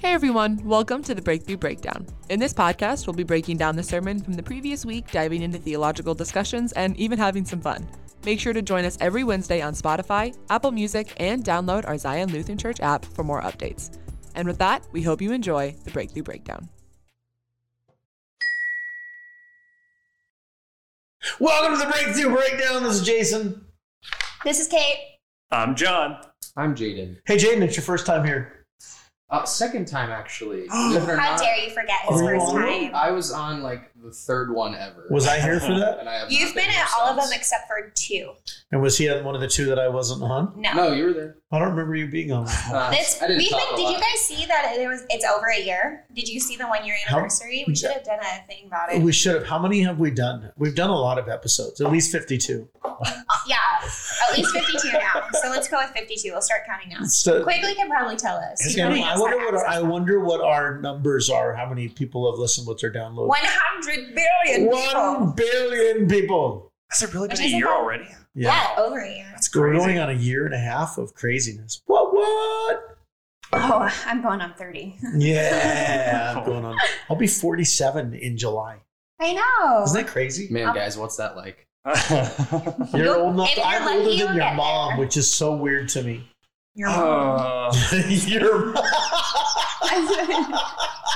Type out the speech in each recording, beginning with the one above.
Hey everyone, welcome to the Breakthrough Breakdown. In this podcast, we'll be breaking down the sermon from the previous week, diving into theological discussions, and even having some fun. Make sure to join us every Wednesday on Spotify, Apple Music, and download our Zion Lutheran Church app for more updates. And with that, we hope you enjoy the Breakthrough Breakdown. Welcome to the Breakthrough Breakdown. This is Jason. This is Kate. I'm John. I'm Jaden. Hey, Jaden, it's your first time here. Uh, second time actually. Believe it or How not, dare you forget his Are first time? I was on like the third one ever. Was I here for that? And I have You've not been at all of them except for two. And was he on one of the two that I wasn't on? No. No, you were there. I don't remember you being on. Uh, This I didn't we've talk been. a Did you guys see that it was? It's over a year. Did you see the one year How- anniversary? we should have done a thing about it. we should have. How many have we done? We've done a lot of episodes, at least 52. Uh, yeah, at least fifty-two now. So let's go with fifty-two. We'll start counting now. So, Quigley can probably tell us. He I wonder what our, I wonder what our numbers are. How many people have listened? What's their download? One hundred billion One people. billion people. Has it really been Which a year bad. already? Yeah. over a year. That's So we're going on a year and a half of craziness. What? What? Oh, I'm going on thirty. Yeah, I'm going on. I'll be 47 in July. I know. Isn't that crazy? Man, Um, guys, what's that like? You're You'll- old enough. To, you're I'm older you'll than your mom, there. which is so weird to me. Your mom. Uh, Your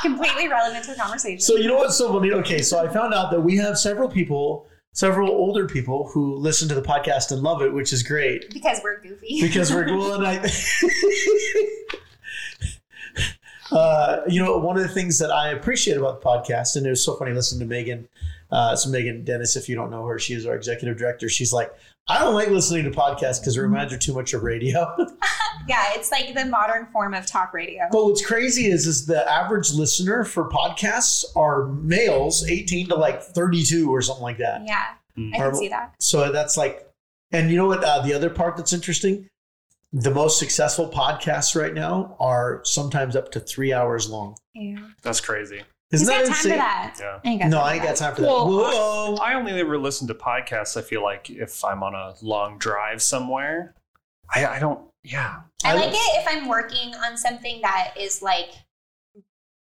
Completely relevant to the conversation. so you know what's so funny? Okay, so I found out that we have several people, several older people who listen to the podcast and love it, which is great because we're goofy. because we're well, and I. Uh, you know, one of the things that I appreciate about the podcast, and it was so funny listening to Megan. Uh, so Megan Dennis, if you don't know her, she is our executive director. She's like, I don't like listening to podcasts because it reminds her too much of radio. yeah, it's like the modern form of talk radio. But what's crazy is is the average listener for podcasts are males, 18 to like 32 or something like that. Yeah, I can see that. So that's like, and you know what? Uh, the other part that's interesting, the most successful podcasts right now are sometimes up to three hours long. Yeah. that's crazy. Isn't Who's that got time insane? for that? Yeah. I ain't got No, time I ain't that. got time for that. Well, Whoa! I only ever listen to podcasts. I feel like if I'm on a long drive somewhere, I, I don't. Yeah. I I like love- it if I'm working on something that is like,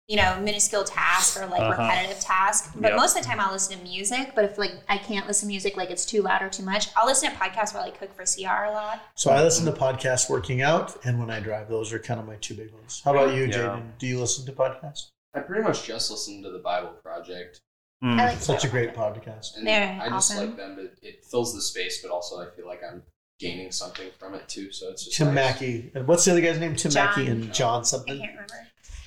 you know, minuscule task or like Uh-huh. repetitive task. But Yep. most of the time I'll listen to music. But if like I can't listen to music, like it's too loud or too much, I'll listen to podcasts while I cook for CR a lot. So I listen to podcasts working out and when I drive. Those are kind of my two big ones. How about you, Yeah. Jaden? Do you listen to podcasts? I pretty much just listen to the Bible Project, Mm. I like Such a great podcast. and They're I just awesome. like them. It, it fills the space, but also I feel like I'm gaining something from it too. So it's just Tim nice. Mackie. And what's the other guy's name? Tim John. Mackie and John I something. I can't remember.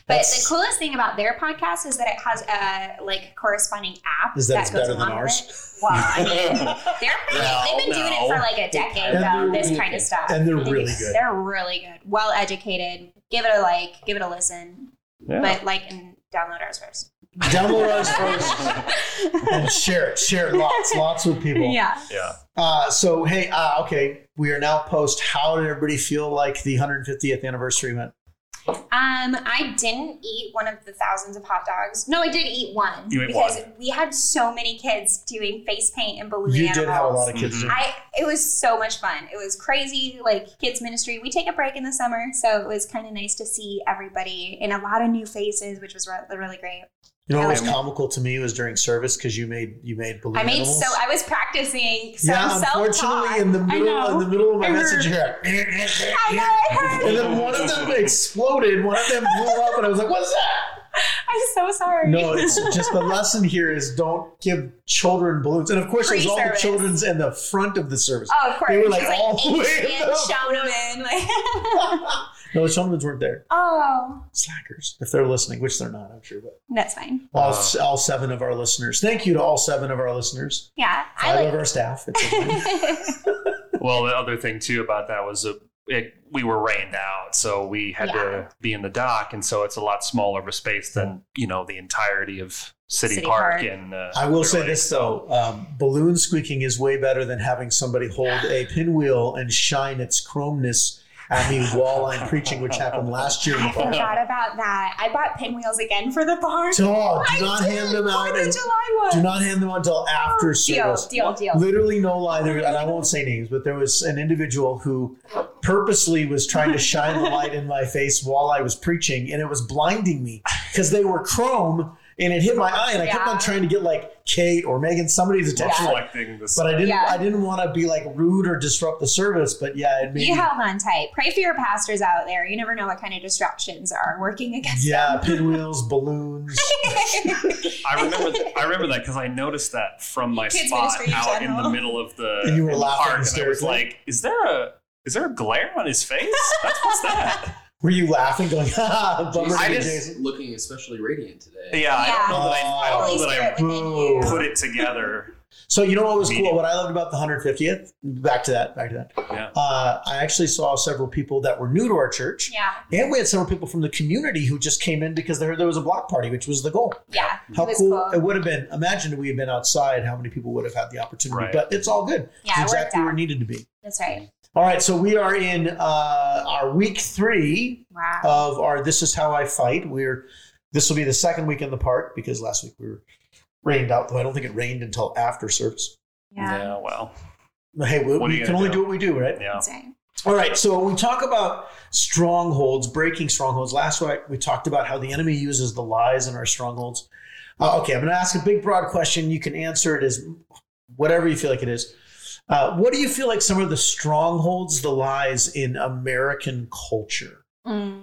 But That's- the coolest thing about their podcast is that it has a like corresponding app Is that it's goes better than ours? with it. Well, I mean, they're pretty, No, they've been doing it for like a decade And though. they're This really kind of stuff, And they're They do- really good. They're really good, well educated. Give it a like, give it a listen, Yeah. but like and download ours first. Download us first and share it. Share it lots, lots with people. Yeah. yeah. Uh, so hey, uh, okay, we are now post. How did everybody feel like the 150th anniversary went? Um, I didn't eat one of the thousands of hot dogs. No, I did eat one You because one. we had so many kids doing face paint and balloon You animals. did have a lot of kids. Mhm. I it was so much fun. It was crazy, like kids ministry. We take a break in the summer, so it was kind of nice to see everybody and a lot of new faces, which was re- really great. You know what was comical to me was during service because you made you made balloon I made animals. so I was practicing some yeah, unfortunately, in the middle in the middle of my I message heard. here, I know, I and then one of them exploded. One of them blew up, and I was like, "What's that?" I'm so sorry. No, it's just the lesson here is don't give children balloons. And of course, it was all the children's in the front of the service. Oh, of course. They were, like, all the way H in and the Shaunaman, like. No, the children's weren't there. oh, Slackers, if they're listening, which they're not, I'm sure. But that's fine. all, Wow. all seven of our listeners. Thank you to all seven of our listeners. Yeah, I Five like. of our staff. It's okay. Well, the other thing too about that was uh it, we were rained out, so we had Yeah. to be in the dock, and so it's a lot smaller of a space than you know the entirety of City, City Park. Park. And uh, I will Clear say Lake. this though: um, balloon squeaking is way better than having somebody hold a pinwheel and shine its chromeness at me while I'm preaching, which happened last year in I forgot about that. I bought pinwheels again for the barn. Dog, I do not hand them out. The July one. Do not hand them out until after deal, service. deal, deal. Literally no lie there, and I won't say names, but there was an individual who purposely was trying to shine the light in my face while I was preaching, and it was blinding me because they were chrome and it hit my eye, and I kept on trying to get like Kate or Megan somebody's attention. like, Reflecting this. but I didn't. Yeah. I didn't want to be like rude or disrupt the service. But yeah, it made You me, held on tight. Pray for your pastors out there. You never know what kind of distractions are working against yeah, them. pinwheels, balloons. I remember. I remember that because I noticed that from my Kids spot ministry in out in the middle of the, And you were the laughing park, and I was like, "Is there a is there a glare on his face? That's what's that?" Were you laughing, going, "Ha, bummer I just- Jason"? looking especially radiant today. yeah, I don't know that I, I don't know that within boo. you. I put it together. So you know what was cool? What I loved about the 150th. Back to that. Back to that. Yeah. Uh, I actually saw several people that were new to our church, Yeah, and we had several people from the community who just came in because they heard there was a block party, which was the goal. yeah. How it cool, cool. it would have been! Imagine if we had been outside, how many people would have had the opportunity? Right. But it's all good. Yeah, it's it worked exactly where it needed to be. That's right. All right, so we are in uh, our week three Wow. of our "This Is How I Fight." We're this will be the second week in the park because last week we were rained out. Though I don't think it rained until after service. yeah. well. Hey, we, we can gonna only do? do what we do, right? Yeah. That's. All right, so we talk about strongholds, breaking strongholds. Last week we talked about how the enemy uses the lies in our strongholds. Uh, okay, I'm going to ask a big, broad question. You can answer it as whatever you feel like it is. Uh, what do you feel like some of the strongholds, the lies in American culture? Mm.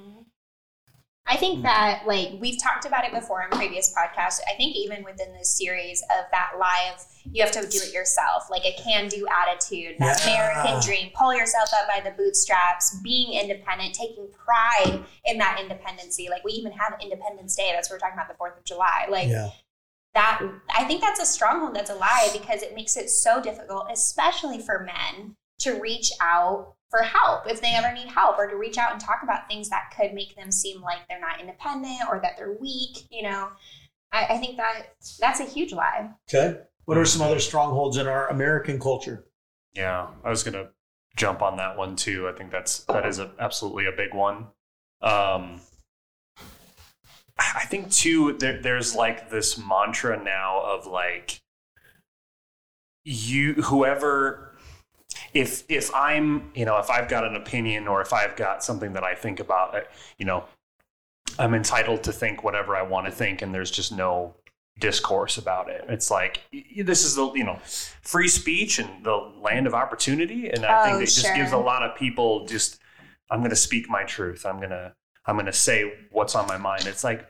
I think that, like, we've talked about it before in previous podcasts. I think even within this series of that lie of you have to do it yourself, like a can do attitude, that Yeah. American dream, pull yourself up by the bootstraps, being independent, taking pride in that independency. Like, we even have Independence Day. That's what we're talking about, the 4th of July. Like, yeah, that I think that's a stronghold that's a lie because it makes it so difficult, especially for men, to reach out for help if they ever need help or to reach out and talk about things that could make them seem like they're not independent or that they're weak, you know. I, I think that that's a huge lie. okay. What are some other strongholds in our American culture? Yeah, I was gonna jump on that one too. I think that's that is a, absolutely a big one. Um, I think too there, there's like this mantra now of like you whoever if if I'm you know if I've got an opinion or if I've got something that I think about uh, you know I'm entitled to think whatever I want to think and there's just no discourse about it. It's like this is the you know free speech and the land of opportunity, and I Oh, think it just gives a lot of people just I'm going to speak my truth. I'm gonna I'm gonna say what's on my mind. It's like,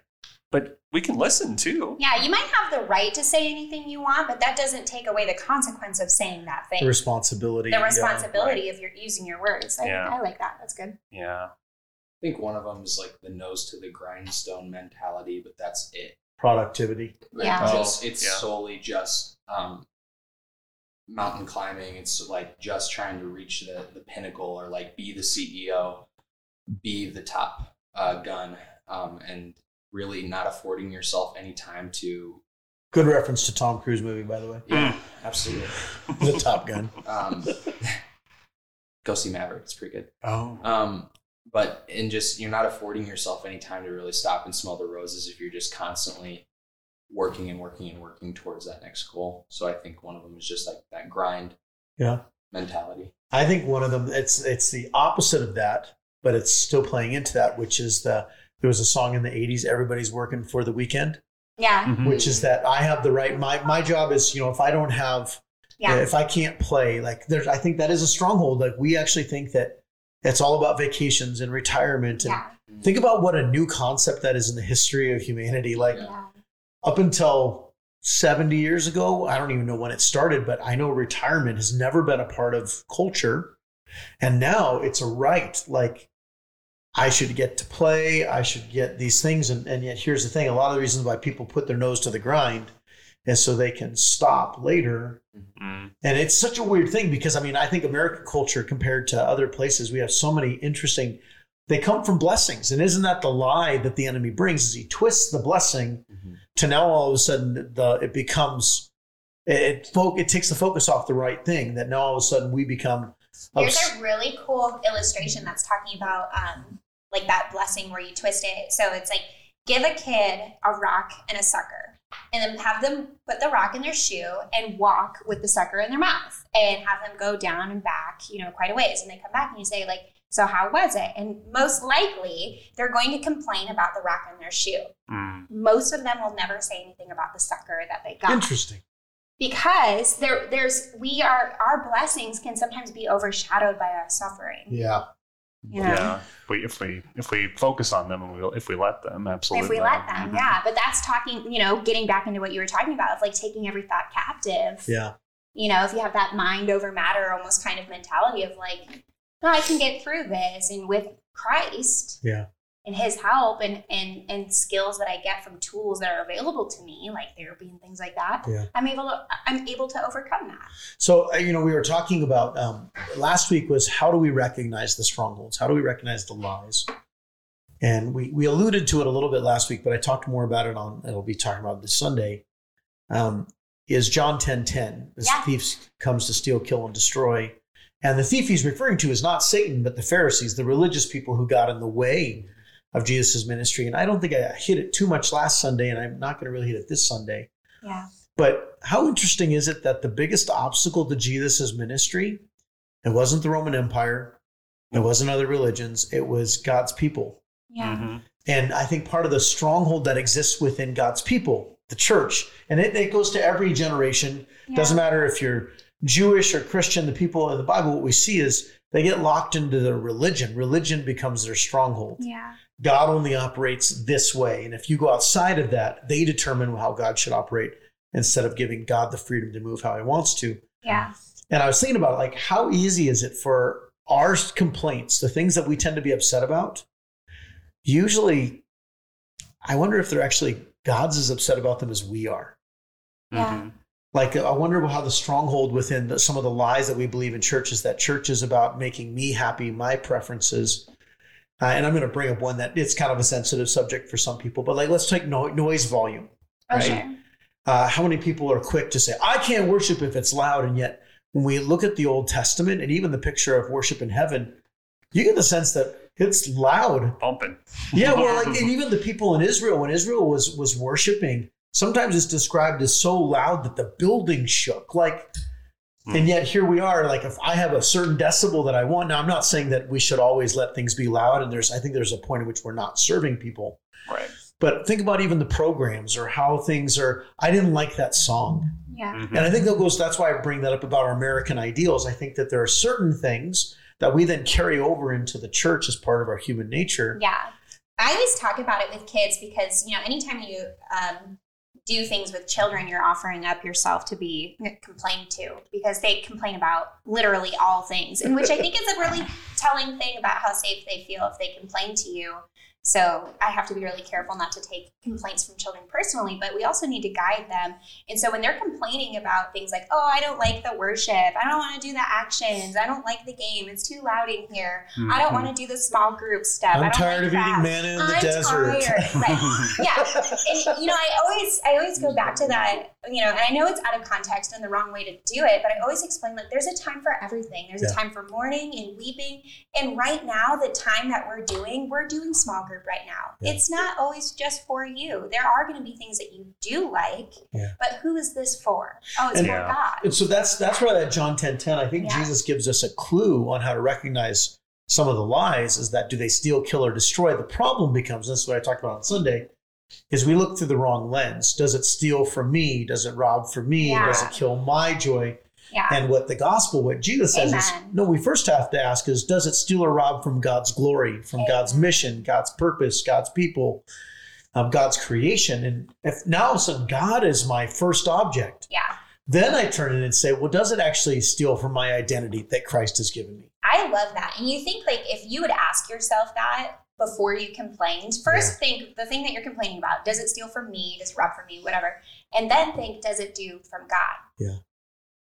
but we can listen too. Yeah, you might have the right to say anything you want, but that doesn't take away the consequence of saying that thing. The responsibility. the yeah. responsibility of your using your words. I, Yeah. I like that. That's good. Yeah, I think one of them is like the nose to the grindstone mentality, but that's it. productivity. Like, Yeah. just it's Yeah. solely just um, mountain climbing. It's like just trying to reach the the pinnacle or like be the CEO, be the top uh, gun, um, and really not affording yourself any time to. Good reference to Tom Cruise movie, by the way. Yeah, absolutely. The Top Gun. Um, go see Maverick. It's pretty good. Oh. Um, but and just you're not affording yourself any time to really stop and smell the roses if you're just constantly working and working and working towards that next goal. So I think one of them is just like that grind Yeah. mentality. I think one of them it's it's the opposite of that, but it's still playing into that, which is the there was a song in the 80s everybody's working for the weekend, Yeah. Mhm. which is that I have the right my my job is, you know, if I don't have Yeah. if I can't play, like there's I think that is a stronghold. Like we actually think that it's all about vacations and retirement and Yeah. think about what a new concept that is in the history of humanity. Like Yeah. up until 70 years ago, I don't even know when it started, but I know retirement has never been a part of culture. And now it's a right. Like, I should get to play, I should get these things. And, and yet, here's the thing a lot of the reasons why people put their nose to the grind is so they can stop later. Mm. And it's such a weird thing because, I mean, I think American culture compared to other places, we have so many interesting. They come from blessings, and isn't that the lie that the enemy brings? Is he twists the blessing to now all of a sudden the it becomes it it, it takes the focus off the right thing that now all of a sudden we become There's a really cool illustration that's talking about um, like that blessing where you twist it. So it's like give a kid a rock and a sucker, and then have them put the rock in their shoe and walk with the sucker in their mouth, and have them go down and back, you know, quite a ways, and they come back and you say like. So how was it? And most likely, they're going to complain about the rock in their shoe. Mm. Most of them will never say anything about the sucker that they got Interesting. Because there there's we are our blessings can sometimes be overshadowed by our suffering Yeah. you know Yeah. If we if we if we focus on them and we if we let them, absolutely. if we let them Mhm. yeah but that's talking you know getting back into what you were talking about of like taking every thought captive Yeah. you know if you have that mind over matter almost kind of mentality of like no i can get through this and with christ Yeah. And his help and and and skills that i get from tools that are available to me like therapy and things like that Yeah. i'm able to i'm able to overcome that So, uh, you know, we were talking about um, last week was how do we recognize the strongholds? How do we recognize the lies? And we, we alluded to it a little bit last week, but I talked more about it on, it'll be talking about this Sunday. Um, is John 10 10. This Yeah. thief comes to steal, kill, and destroy. And the thief he's referring to is not Satan, but the Pharisees, the religious people who got in the way of Jesus' ministry. And I don't think I hit it too much last Sunday, and I'm not going to really hit it this Sunday. yeah But how interesting is it that the biggest obstacle to Jesus' ministry, it wasn't the Roman Empire, it wasn't other religions, it was God's people. yeah Mhm. And I think part of the stronghold that exists within God's people, the church, and it, it goes to every generation. Doesn't matter if you're Jewish or Christian, the people in the Bible, what we see is they get locked into their religion. Religion becomes their stronghold. yeah God only operates this way. And if you go outside of that, they determine how God should operate instead of giving God the freedom to move how he wants to. yeah And I was thinking about like how easy is it for our complaints, the things that we tend to be upset about, usually I wonder if they're actually God's as upset about them as we are. Yeah. Mhm. Like I wonder how the stronghold within the, some of the lies that we believe in church is that church is about making me happy, my preferences. Uh, and I'm going to bring up one that it's kind of a sensitive subject for some people, but like let's take no, noise volume. Right. sure Uh, how many people are quick to say, I can't worship if it's loud? And yet, when we look at the Old Testament and even the picture of worship in heaven, you get the sense that it's loud. Bumping. Yeah, well, like, and even the people in Israel, when Israel was was worshiping, sometimes it's described as so loud that the building shook. Like, and yet here we are. Like, if I have a certain decibel that I want, now I'm not saying that we should always let things be loud. And there's, I think there's a point at which we're not serving people. Right. But think about even the programs or how things are. I didn't like that song. yeah Mhm. And I think that goes, that's why I bring that up about our American ideals. I think that there are certain things that we then carry over into the church as part of our human nature. Yeah. I always talk about it with kids because, you know, anytime you um, do things with children, you're offering up yourself to be complained to because they complain about literally all things, and which I think is a really telling thing about how safe they feel if they complain to you. So I have to be really careful not to take complaints from children personally, but we also need to guide them. And so when they're complaining about things like, oh, I don't like the worship, I don't want to do the actions, I don't like the game, it's too loud in here, I don't want to mm-hmm. do the small group stuff. I I'm don't tired like of eating that. manna in the I'm desert. tired. Right. Yeah. And you know, I always I always go back to that, you know, and I know it's out of context and the wrong way to do it, but I always explain like there's a time for everything. There's Yeah. a time for mourning and weeping. And right now, the time that we're doing, we're doing small group right now. Yeah. It's not always just for you. There are going to be things that you do like, Yeah. but who is this for? Oh, it's And- for Yeah. God. And so that's that's where that John 10 10, I think Yeah. Jesus gives us a clue on how to recognize some of the lies is that do they steal, kill, or destroy? The problem becomes, this is what I talked about on Sunday, is we look through the wrong lens. Does it steal from me? Does it rob from me? Yeah. Does it kill my joy? Yeah. And what the gospel, what Jesus says is, no, we first have to ask is, does it steal or rob from God's glory, from God's mission, God's purpose, God's people, um, God's creation? And if now all of a sudden God is my first object, yeah. then I turn it and say, well, does it actually steal from my identity that Christ has given me? I love that. And you think like if you would ask yourself that before you complained, first think the thing that you're complaining about, does it steal from me? Does it rob from me? Whatever. And then think, does it do from God? Yeah.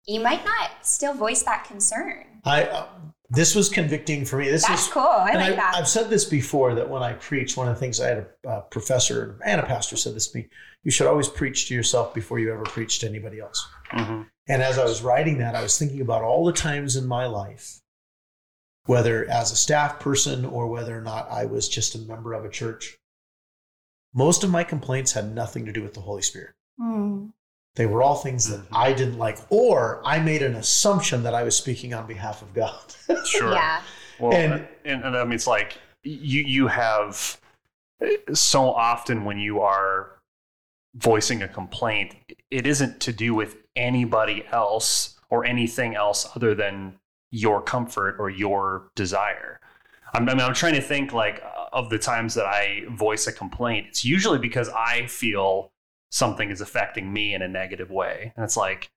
You might not still voice that concern. I uh, this was convicting for me. This That's is cool. I like I, that. I've said this before that when I preach, one of the things I had a, uh professor and a pastor said this to me: you should always preach to yourself before you ever preach to anybody else. Mhm. And as I was writing that, I was thinking about all the times in my life whether as a staff person or whether or not I was just a member of a church, most of my complaints had nothing to do with the Holy Spirit. Mm. They were all things that Mhm. I didn't like, or I made an assumption that I was speaking on behalf of God. Sure. Yeah. Well, And- and, and, I mean, it's like you you have so often when you are voicing a complaint, it isn't to do with anybody else or anything else other than your comfort or your desire. I'm, I mean, I'm trying to think like of the times that I voice a complaint. It's usually because I feel something is affecting me in a negative way, and it's like,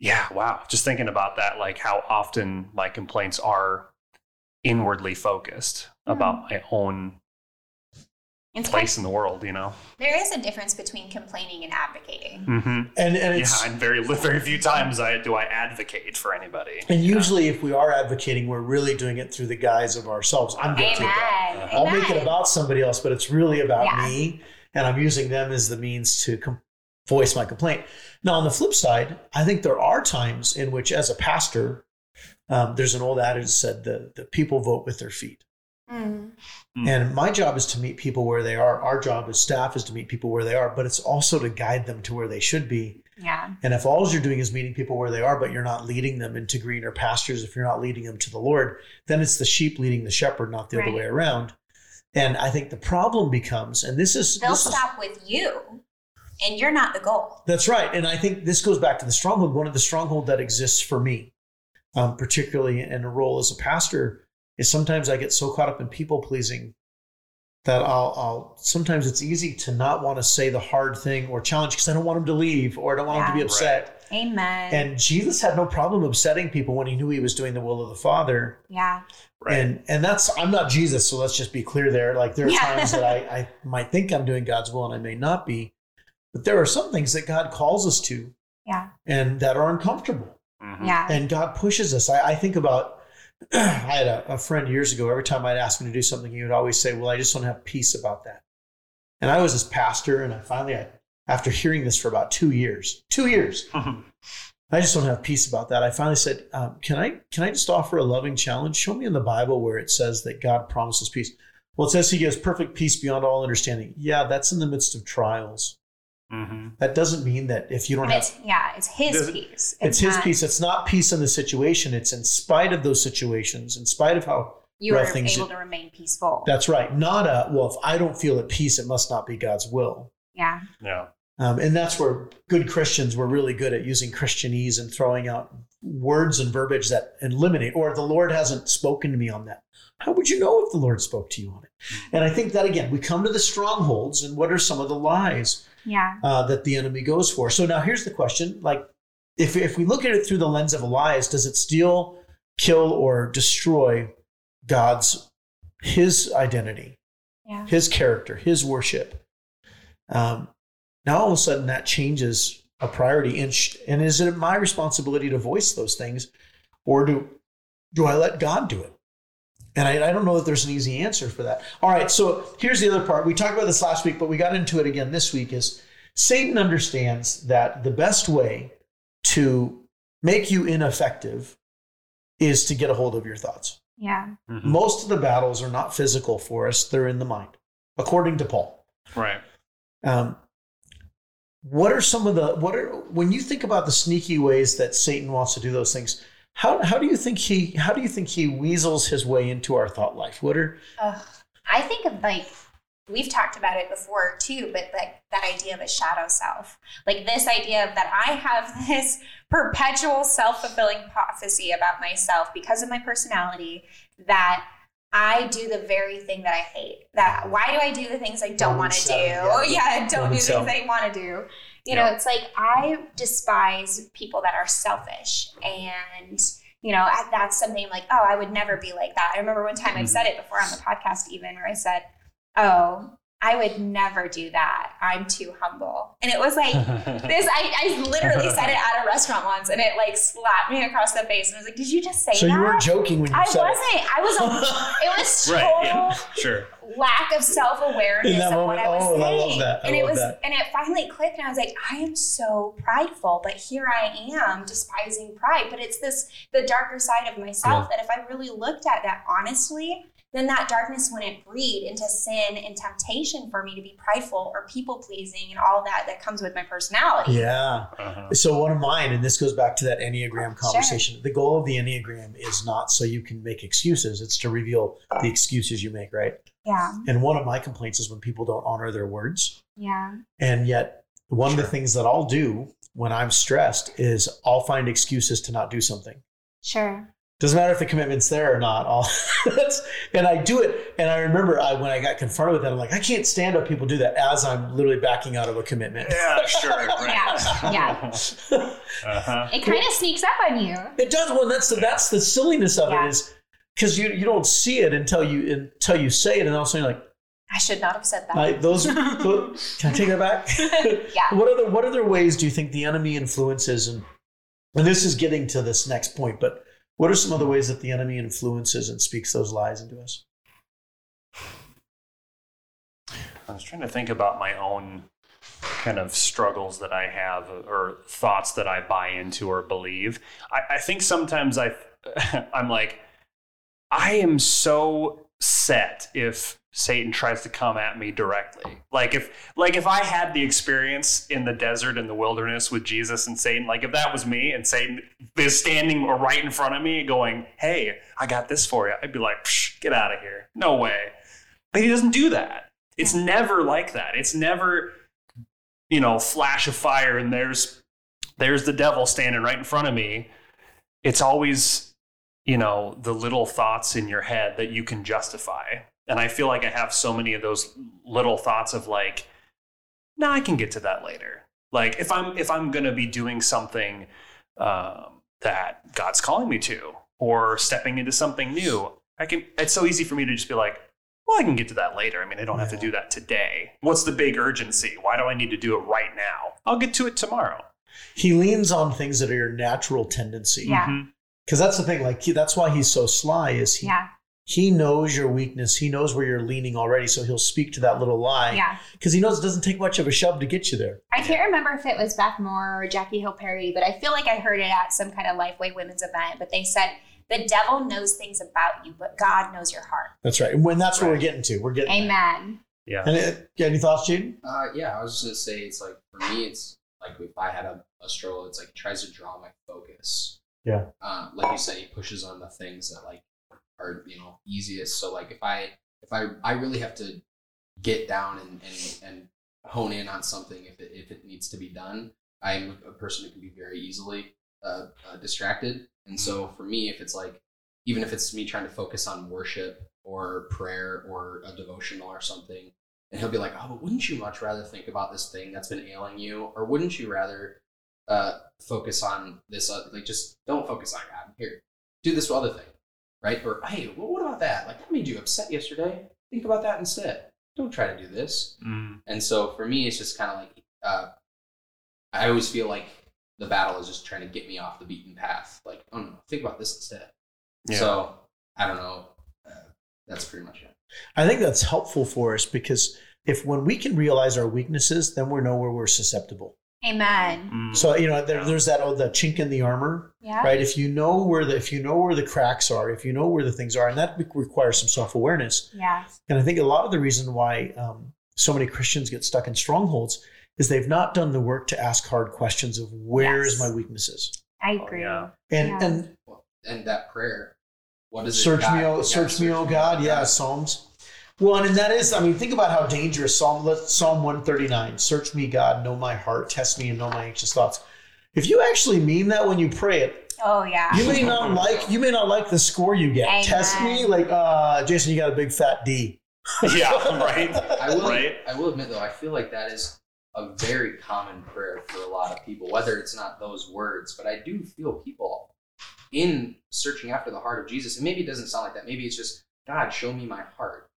yeah, wow. Just thinking about that, like how often my complaints are inwardly focused about hmm. my own It's place in the world, you know? there is a difference between complaining and advocating. Mm-hmm. And and Yeah, and very very few times I do I advocate for anybody. and you know? usually if we are advocating, we're really doing it through the guise of ourselves. I'm guilty of that. I'll Amen. make it about somebody else, but it's really about Yeah. me, and I'm using them as the means to com- voice my complaint. Now, on the flip side, I think there are times in which, as a pastor, um, there's an old adage that said the, the people vote with their feet. Mm. Mm. And my job is to meet people where they are. Our job as staff is to meet people where they are, but it's also to guide them to where they should be. Yeah. And if all you're doing is meeting people where they are, but you're not leading them into greener pastures, if you're not leading them to the Lord, then it's the sheep leading the shepherd, not the other way around. And I think the problem becomes, and this is They'll this is- stop with you, and you're not the goal. that's right. And I think this goes back to the stronghold. One of the stronghold that exists for me, um, particularly in a role as a pastor, is sometimes I get so caught up in people pleasing that I'll, I'll sometimes it's easy to not want to say the hard thing or challenge because I don't want them to leave or I don't want them to be Yeah. upset. Amen. And Jesus had no problem upsetting people when he knew he was doing the will of the Father. yeah. Right. And and that's I'm not Jesus, so let's just be clear there. Like there are Yeah. times that I, I might think I'm doing God's will and I may not be. But there are some things that God calls us to Yeah. and that are uncomfortable. Mhm. Yeah. And God pushes us. I, I think about I had a, a friend years ago, every time I'd ask him to do something, he would always say, Well, I just don't have peace about that. And I was his pastor, and I finally I, after hearing this for about two years, two years, I just don't have peace about that. I finally said, um, "Can I can I just offer a loving challenge? Show me in the Bible where it says that God promises peace. Well, it says He gives perfect peace beyond all understanding. Yeah, that's in the midst of trials. Mhm. That doesn't mean that if you don't But have it's yeah, it's his Does it- piece. it's His not- peace. It's not peace in the situation. It's in spite of those situations, in spite of how. you are things able that- to remain peaceful. That's right. Not a well. If I don't feel at peace, it must not be God's will. yeah. Yeah. Um, and that's where good Christians were really good at using Christianese and throwing out words and verbiage that eliminate, or the Lord hasn't spoken to me on that. How would you know if the Lord spoke to you on it? And I think that again, we come to the strongholds and what are some of the lies Yeah. uh, that the enemy goes for? So now here's the question: like, if if we look at it through the lens of lies, does it steal, kill, or destroy God's His identity? Yeah. his character, his worship. Um, now all of a sudden that changes a priority, and sh- and is it my responsibility to voice those things, or do do I let God do it? And I, I don't know that there's an easy answer for that. All right, so here's the other part. We talked about this last week, but we got into it again this week. Is Satan understands that the best way to make you ineffective is to get a hold of your thoughts. Yeah. Mhm. Most of the battles are not physical for us, they're in the mind, according to Paul. Right. Um, what are some of the, what are, when you think about the sneaky ways that Satan wants to do those things, how, how do you think he, how do you think he weasels his way into our thought life? What are. I think of like we've talked about it before too, but like that idea of a shadow self, like this idea of that I have this perpetual self fulfilling prophecy about myself because of my personality that I do the very thing that I hate. That why do I do the things I don't want to do? yeah. Yeah, don't do the things I want to do. You Yeah. know, it's like I despise people that are selfish and you know, that's something like, oh, I would never be like that. I remember one time I've mm-hmm. said it before on the podcast, even where I said, oh, I would never do that. I'm too humble. And it was like this, I, I literally said it at a restaurant once and it like slapped me across the face and I was like, Did you just say So that? So you weren't joking when you said it. I said wasn't. I was a, it was total right. Yeah. Sure. lack of self awareness In that of moment, what I was oh, I saying. love that. I and it was that. and it finally clicked and I was like, I am so prideful, but here I am despising pride. But it's this the darker side of myself that if I really looked at that honestly, then that darkness wouldn't breed into sin and temptation for me to be prideful or people pleasing and all that that comes with my personality. Yeah. Uh-huh. So one of mine, and this goes back to that Enneagram conversation. sure. The goal of the Enneagram is not so you can make excuses; it's to reveal the excuses you make, right? Yeah. And one of my complaints is when people don't honor their words. Yeah. And yet, one of the things that I'll do when I'm stressed is I'll find excuses to not do something. Sure. Doesn't matter if the commitment's there or not. I'll, that's, and I do it. And I remember I, when I got confronted with that, I'm like, I can't stand up people do that as I'm literally backing out of a commitment. Yeah, sure. Right. Yeah, Uh-huh. It kind of sneaks up on you. It does. Well, that's the that's the silliness of Yeah. it is because you you don't see it until you until you say it, and all of a sudden you're like, I should not have said that. I, those, those- Can I take that back? yeah. What other what other ways do you think the enemy influences and and this is getting to this next point, but what are some other ways that the enemy influences and speaks those lies into us? I was trying to think about my own kind of struggles that I have or thoughts that I buy into or believe. I, I think sometimes I, I'm like, I am so set if Satan tries to come at me directly. Like if, like if I had the experience in the desert in the wilderness with Jesus and Satan, like if that was me and Satan is standing right in front of me going, "Hey, I got this for you," I'd be like, Psh, "Get out of here! No way!" But he doesn't do that. It's never like that. It's never, you know, flash of fire and there's there's the devil standing right in front of me. It's always, you know, the little thoughts in your head that you can justify. And I feel like I have so many of those little thoughts of like, no, I can get to that later. Like if I'm if I'm gonna be doing something um, that God's calling me to, or stepping into something new, I can. It's so easy for me to just be like, well, I can get to that later. I mean, I don't have to do that today. What's the big urgency? Why do I need to do it right now? I'll get to it tomorrow. He leans on things that are your natural tendency. Yeah. Mhm. Because that's the thing. Like he, that's why he's so sly. Is he? Yeah. He knows your weakness. He knows where you're leaning already. So he'll speak to that little lie. Yeah. Because he knows it doesn't take much of a shove to get you there. I can't remember if it was Beth Moore or Jackie Hill Perry, but I feel like I heard it at some kind of Lifeway women's event. But they said the devil knows things about you, but God knows your heart. That's right. And when that's what we're getting to, we're getting. Amen. Yeah. And yeah, any thoughts, Jaden? Uh, yeah, I was just gonna say it's like for me, it's like if I had a, a struggle, it's like it tries to draw my focus. Yeah. Uh, like you said, he pushes on the things that like are you know easiest. So like if I if I I really have to get down and and, and hone in on something if it if it needs to be done, I'm a person who can be very easily uh, uh, distracted. And so for me, if it's like even if it's me trying to focus on worship or prayer or a devotional or something, and he'll be like, "Oh, but wouldn't you much rather think about this thing that's been ailing you, or wouldn't you rather uh, focus on this? Uh, like, just don't focus on God. Here, do this other thing, right? Or hey, well, what about that? Like, that made you upset yesterday. Think about that instead. Don't try to do this. Mm. And so for me, it's just kind of like uh, I always feel like the battle is just trying to get me off the beaten path. Like, oh no, think about this instead. Yeah. So I don't know. Uh, that's pretty much it. I think that's helpful for us because if when we can realize our weaknesses, then we know where we're susceptible. Amen. Mm. So you know, there, there's that oh, the chink in the armor, Yeah. right? If you know where the if you know where the cracks are, if you know where the things are, and that requires some self awareness. Yeah. And I think a lot of the reason why um, so many Christians get stuck in strongholds is they've not done the work to ask hard questions of where is Yes. my weaknesses, I Oh, agree. yeah. and Yeah. and and that prayer, what is it? search God- me, oh, yeah, search me, oh God, yeah, Psalms. Well, and that is, I mean, think about how dangerous Psalm Psalm one thirty nine. Search me, God, know my heart, test me, and know my anxious thoughts. If you actually mean that when you pray it, Oh yeah. you may not like you may not like the score you get. Amen. Test me, like uh, Jason, you got a big fat D. yeah. Right. I will. Right. I will admit though, I feel like that is a very common prayer for a lot of people. Whether it's not those words, but I do feel people in searching after the heart of Jesus. And maybe it doesn't sound like that. Maybe it's just God, show me my heart.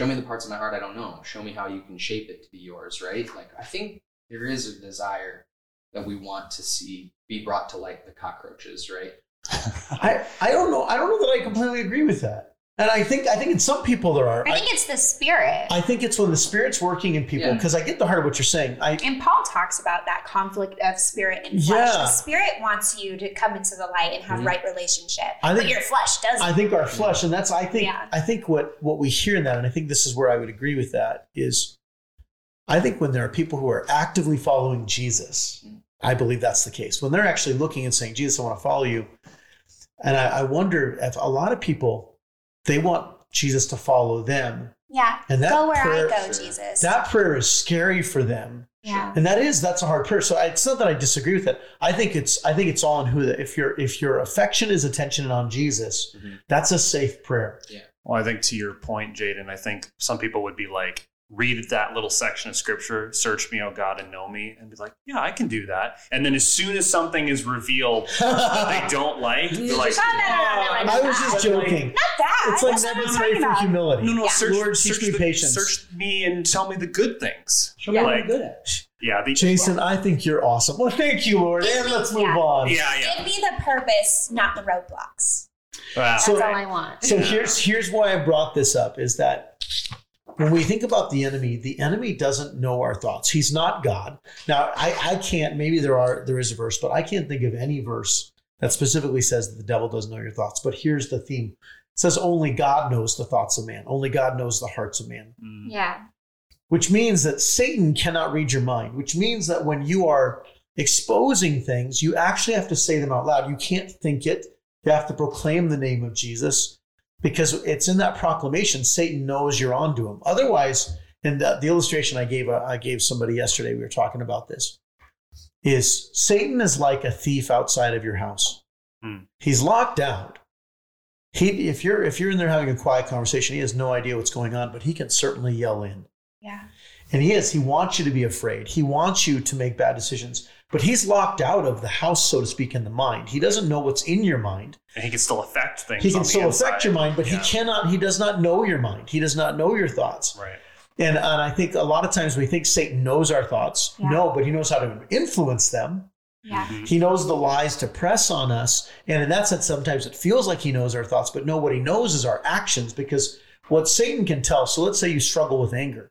Show me the parts of my heart I don't know. Show me how you can shape it to be yours, right? Like I think there is a desire that we want to see be brought to light the cockroaches, right? I, I don't know. I don't know that I completely agree with that. And I think I think in some people there are. I think it's the spirit. I think it's when the spirit's working in people Yeah. because I get the heart of what you're saying. I and Paul talks about that conflict of spirit and flesh. Yeah. The spirit wants you to come into the light and have Mhm. right relationship, I but think- your flesh doesn't. I think our flesh, and that's I think Yeah. I think what what we hear in that, and I think this is where I would agree with that is, I think when there are people who are actively following Jesus, I believe that's the case. When they're actually looking and saying, "Jesus, I want to follow you," and I, I wonder if a lot of people they want Jesus to follow them, yeah, and that go where prayer, I go, Jesus. that prayer is scary for them. yeah, And that is that's a hard prayer. So I, it's not that I disagree with it. I think it's I think it's all in who that if your if your affection is attention on Jesus, Mhm. that's a safe prayer. Yeah. Well, I think to your point, Jaden, I think some people would be like, read that little section of scripture, search me, oh God, and know me, and be like, yeah, I can do that. And then as soon as something is revealed that they don't like, they're like, No, no, no, no, no, I was just no. joking. Not that. It's like never I'm pray for about. humility. no, no, Yeah. search, Lord, search teach me patience. Search me and tell me the good things. Show me what Like, I'm good at. yeah, the, Jason, I think you're awesome. Well, thank you, Lord. And let's move Yeah. on. yeah, yeah. Give me the purpose, not the roadblocks. Wow. That's So- all I want. So here's here's why I brought this up is that when we think about the enemy, the enemy doesn't know our thoughts. He's not God. Now, I, I can't. Maybe there are there is a verse, but I can't think of any verse that specifically says that the devil doesn't know your thoughts. But here's the theme: it says only God knows the thoughts of man. Only God knows the hearts of man. Mm. yeah, Which means that Satan cannot read your mind. Which means that when you are exposing things, you actually have to say them out loud. You can't think it. You have to proclaim the name of Jesus because it's in that proclamation. Satan knows you're onto him. Otherwise, and the, the illustration I gave uh, I gave somebody yesterday, we were talking about this, is Satan is like a thief outside of your house. Hmm. He's locked out. He, if you're if you're in there having a quiet conversation, he has no idea what's going on, but he can certainly yell in. yeah, And he is. He wants you to be afraid. He wants you to make bad decisions. But he's locked out of the house, so to speak, in the mind. He doesn't know what's in your mind. And he can still affect things. He can on the still affect your mind, but Yeah. he cannot, he does not know your mind. He does not know your thoughts. Right. And, and I think a lot of times we think Satan knows our thoughts. Yeah. No, but he knows how to influence them. yeah. Mhm. He knows the lies to press on us. And in that sense, sometimes it feels like he knows our thoughts, but no, what he knows is our actions because what Satan can tell. So let's say you struggle with anger.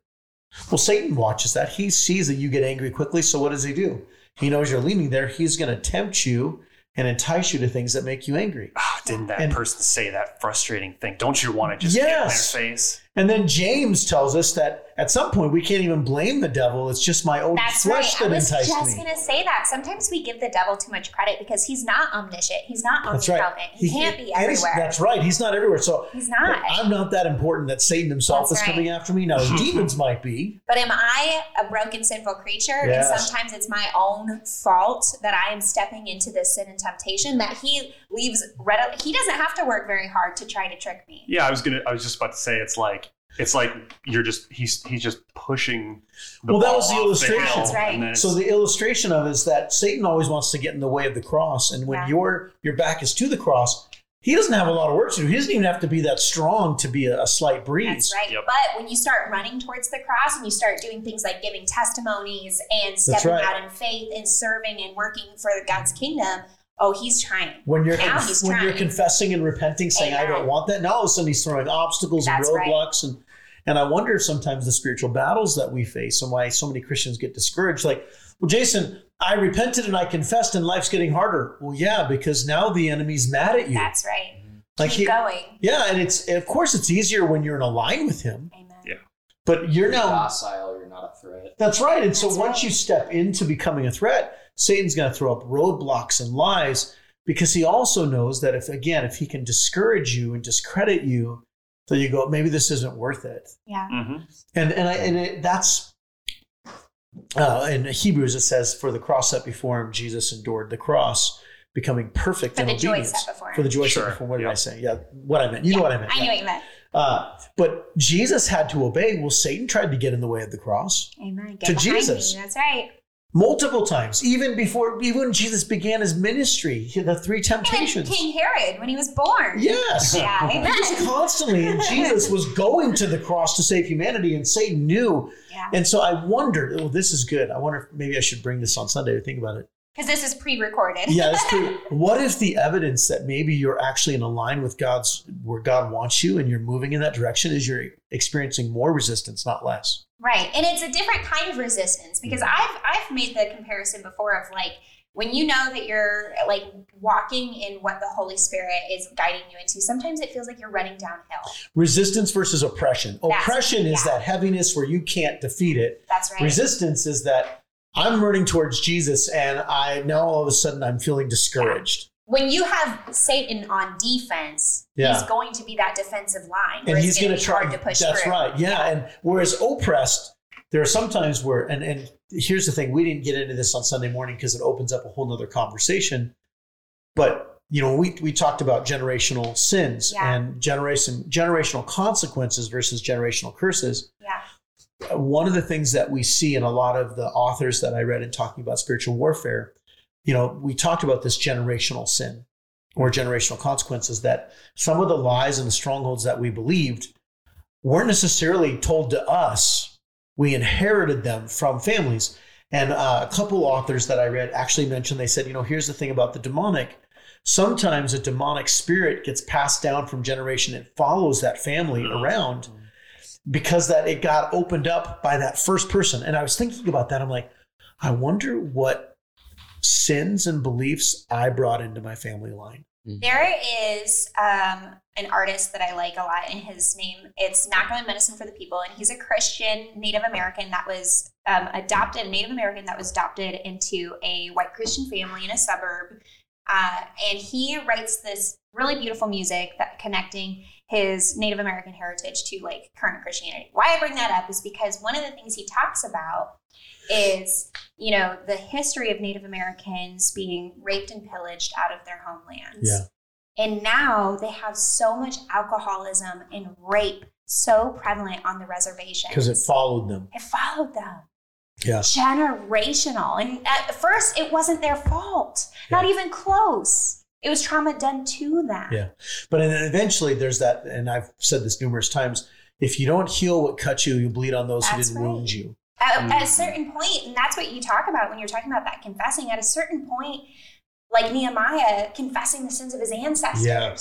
Well, Satan watches that. He sees that you get angry quickly. So what does he do? He knows you're leaning there. He's going to tempt you and entice you to things that make you angry. Ah, didn't that And- person say that frustrating thing? Don't you want to just Yes. get in their face? And then James tells us that at some point we can't even blame the devil. It's just my own That's right. flesh I was just going to say that. Sometimes we give the devil too much credit because he's not omniscient. He's not That's right. omnipotent. He, can't be everywhere. That's right. He's not everywhere. So He's not. I'm not that important that Satan himself That's is coming after me. Now, demons might be. But am I a broken, sinful creature? Yes. And sometimes it's my own fault that I am stepping into this sin and temptation that he leaves readily. He doesn't have to work very hard to try to trick me. Yeah, I was gonna. I was just about to say it's like it's like you're just he's he's just pushing. The Well, that was the illustration. hill, That's right. So the illustration of it is that Satan always wants to get in the way of the cross, and when Yeah. your your back is to the cross, he doesn't have a lot of work to do. He doesn't even have to be that strong to be a, a slight breeze. That's right. Yep. But when you start running towards the cross and you start doing things like giving testimonies and stepping right. out in faith and serving and working for God's kingdom, oh, he's trying. When you're Now conf- he's when you're confessing and repenting, saying I don't want that, now all of a sudden he's throwing obstacles That's and right. roadblocks and and I wonder sometimes the spiritual battles that we face and why so many Christians get discouraged. Like, well, Jason, I repented and I confessed, and life's getting harder. Well, yeah, because now the enemy's mad at you. That's right. like Keep he- going. yeah, and it's of course it's easier when you're in a line with him, Amen. Yeah. but you're You're now docile. You're not a threat. That's right. And so That's once you step into becoming a threat, Satan's going to throw up roadblocks and lies because he also knows that if, again, if he can discourage you and discredit you, so you go, maybe this isn't worth it. Yeah. Mhm. And and I, and it, that's uh, in Hebrews it says, "For the cross set before him, Jesus endured the cross, becoming perfect For in the joy obedience." set before him. For the joy Sure. set before. What did Yep. I say? Yeah, what I meant. You know what I meant. I yeah. knew what you meant. Uh, but Jesus had to obey. Well, Satan tried to get in the way of the cross. Amen. Get To Jesus. Me. That's right. Multiple times, even before, even when Jesus began his ministry, the three Even temptations. King Herod when he was born. Yes. Yeah, amen. Just constantly, and Jesus was going to the cross to save humanity, and Satan knew. Yeah. And so I wondered, oh, this is good. I wonder if maybe I should bring this on Sunday to think about it. Because this is pre-recorded. Yeah, true. what if the evidence that maybe you're actually in a line with God's where God wants you and you're moving in that direction is you're experiencing more resistance, not less? Right. And it's a different kind of resistance because mm-hmm. I've I've made the comparison before of like when you know that you're like walking in what the Holy Spirit is guiding you into, sometimes it feels like you're running downhill. Resistance versus oppression. That's- oppression is yeah. that heaviness where you can't defeat it. That's right. Resistance is that I'm running towards Jesus and I now all of a sudden I'm feeling discouraged. When you have Satan on defense, Yeah. he's going to be that defensive line. And he's going to try hard to push That's through. right. Yeah. And whereas oppressed, there are some times where, and, and here's the thing, we didn't get into this on Sunday morning because it opens up a whole nother conversation. But, you know, we, we talked about generational sins Yeah. and generation, generational consequences versus generational curses. Yeah. One of the things that we see in a lot of the authors that I read in talking about spiritual warfare, you know, we talked about this generational sin or generational consequences that some of the lies and the strongholds that we believed weren't necessarily told to us. We inherited them from families. And uh, a couple authors that I read actually mentioned, they said, you know, here's the thing about the demonic. Sometimes a demonic spirit gets passed down from generation. It follows that family around because that it got opened up by that first person. And I was thinking about that. I'm like, I wonder what sins and beliefs I brought into my family line. There is um, an artist that I like a lot, and his name it's Macklin Medicine for the People, and he's a Christian Native American that was um, adopted, a Native American that was adopted into a white Christian family in a suburb, uh, and he writes this really beautiful music that connecting his Native American heritage to like current Christianity. Why I bring that up is because one of the things he talks about is you know the history of Native Americans being raped and pillaged out of their homelands. Yeah. And now they have so much alcoholism and rape so prevalent on the reservation Because it followed them. it followed them Yeah. generational and at first it wasn't their fault not even close it was trauma done to them Yeah. But then eventually there's that, and I've said this numerous times if you don't heal what cut you, you bleed on those who didn't right. wound you. At, mm. at a certain point and that's what you talk about when you're talking about that confessing at a certain point like nehemiah confessing the sins of his ancestors Yeah.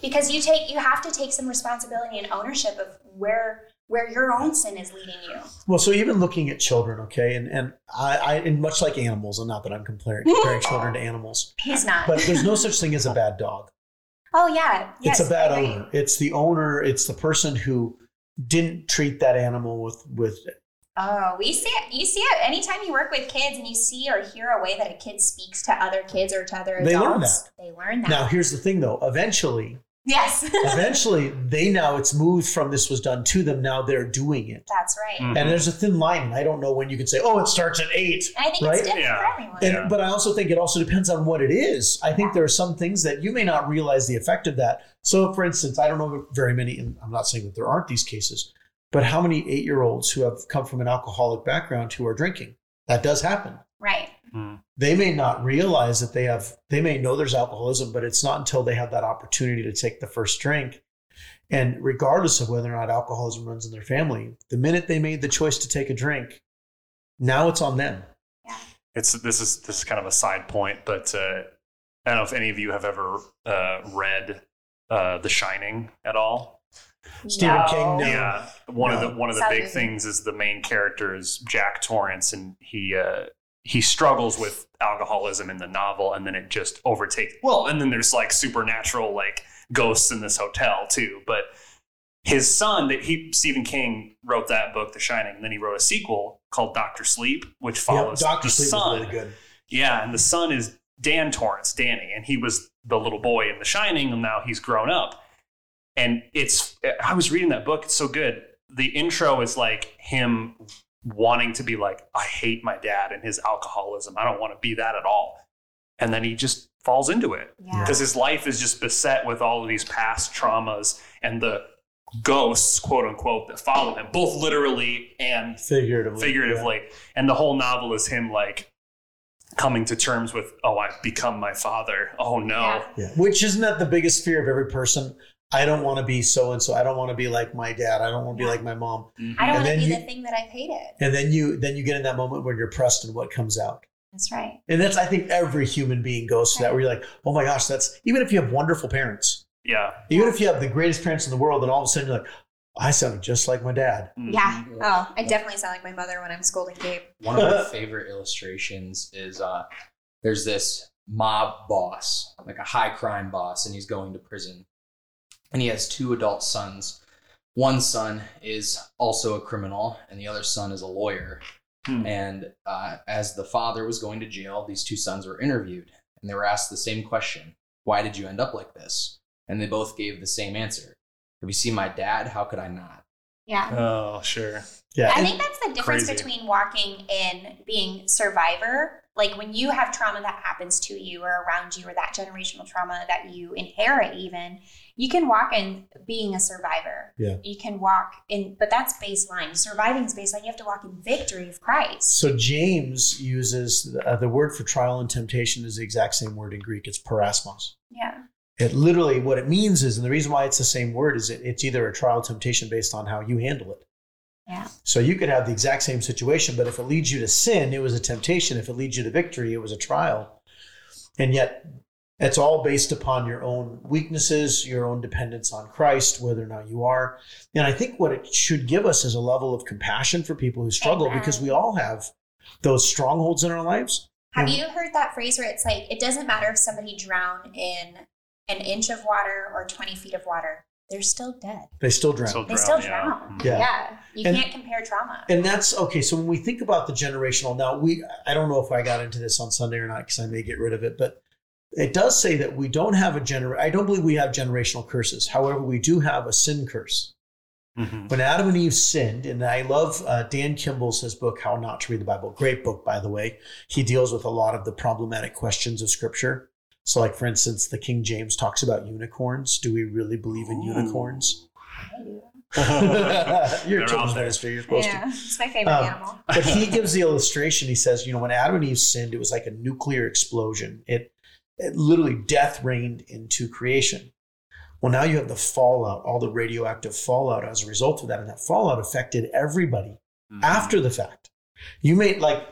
because you take you have to take some responsibility and ownership of where where your own sin is leading you Well, so even looking at children, okay, and and I, I and much like animals, and not that I'm comparing comparing children to animals, he's not but there's no such thing as a bad dog. oh yeah yes, it's a bad owner. It's the owner. It's the person who didn't treat that animal with with. Oh, we see it. You see it anytime you work with kids and you see or hear a way that a kid speaks to other kids or to other adults. They learn that. They learn that. Now, here's the thing, though. Eventually, yes, eventually, they now it's moved from this was done to them. Now they're doing it, that's right. Mhm. and there's a thin line. I don't know when you can say, "Oh, it starts at 8. I think Right? it's different Yeah. for everyone. And, Yeah. But I also think it also depends on what it is. I think there are some things that you may not realize the effect of that. So, for instance, I don't know very many, and I'm not saying that there aren't these cases, but how many eight year olds who have come from an alcoholic background who are drinking? That does happen. right. They may not realize that they have, they may know there's alcoholism, but it's not until they have that opportunity to take the first drink. And regardless of whether or not alcoholism runs in their family, the minute they made the choice to take a drink, now it's on them. Yeah. it's this is this is kind of a side point, but uh, I don't know if any of you have ever uh, read uh, The Shining at all. Stephen no. King, no. Yeah, one of the one of the Sounds big things is the main character is Jack Torrance, and he uh, he struggles with alcoholism in the novel, and then it just overtakes. Well, and then there's like supernatural like ghosts in this hotel too, but his son that he Stephen King wrote that book, The Shining, and then he wrote a sequel called Doctor Sleep, which follows Yep, Doctor Sleep son. really good. Yeah, and the son is Dan Torrance, Danny, and he was the little boy in The Shining, and now he's grown up. And it's, I was reading that book, it's so good. The intro is like him wanting to be like, I hate my dad and his alcoholism. I don't want to be that at all. And then he just falls into it Yeah. because his life is just beset with all of these past traumas and the ghosts, quote unquote, that follow him, both literally and Figuratively. figuratively. And the whole novel is him like coming to terms with, oh, I've become my father. Oh no. Yeah. Yeah. Which isn't that the biggest fear of every person? I don't want to be so and so. I don't want to be like my dad. I don't want to be Yeah. like my mom. Mhm. I don't And want to then be you- the thing that I've hated. And then you then you get in that moment when you're pressed and what comes out. That's right. And that's I think every human being goes to that where you're like, oh my gosh, that's even if you have wonderful parents, Yeah. even if you have the greatest parents in the world, and all of a sudden you're like, I sound just like my dad. Mhm. Yeah. Oh, I definitely sound like my mother when I'm scolding Gabe. One of my favorite illustrations is uh, there's this mob boss, like a high crime boss, and he's going to prison. And he has two adult sons. One son is also a criminal, and the other son is a lawyer. Hmm. And uh, as the father was going to jail, these two sons were interviewed, and they were asked the same question Why did you end up like this? And they both gave the same answer Have you seen my dad? How could I not? Yeah. Oh, sure. Yeah. I think that's the difference Crazy. between walking in being survivor, like when you have trauma that happens to you or around you, or that generational trauma that you inherit, even you can walk in being a survivor. Yeah. You can walk in, but that's baseline. Surviving is baseline. You have to walk in victory of Christ. So James uses uh, the word for trial and temptation is the exact same word in Greek. It's peirasmos. Yeah. It literally what it means is, and the reason why it's the same word is it, it's either a trial temptation based on how you handle it. Yeah. So you could have the exact same situation, but if it leads you to sin, it was a temptation. If it leads you to victory, it was a trial. And yet it's all based upon your own weaknesses, your own dependence on Christ, whether or not you are. And I think what it should give us is a level of compassion for people who struggle Amen. because we all have those strongholds in our lives. Have And- you heard that phrase where it's like, it doesn't matter if somebody drowned in an inch of water or 20 feet of water, they're still dead. They still drown. Still They drown, still yeah. drown. Mhm. Yeah. Yeah. You And- can't compare trauma. And that's okay. So when we think about the generational, now we, I don't know if I got into this on Sunday or not because I may get rid of it, but it does say that we don't have a gener. I don't believe we have generational curses. However, we do have a sin curse. Mhm. When Adam and Eve sinned, and I love uh, Dan Kimball's his book, How Not to Read the Bible. Great book, by the way. He deals with a lot of the problematic questions of Scripture. So, like for instance, the King James talks about unicorns. Do we really believe in Ooh. unicorns? They're You're a out children's minister. You're supposed to. Yeah. It's my favorite Um, animal. but he gives the illustration. He says, you know, when Adam and Eve sinned, it was like a nuclear explosion. It, it literally death reigned into creation. Well, now you have the fallout, all the radioactive fallout as a result of that, and that fallout affected everybody Mhm. after the fact. You made like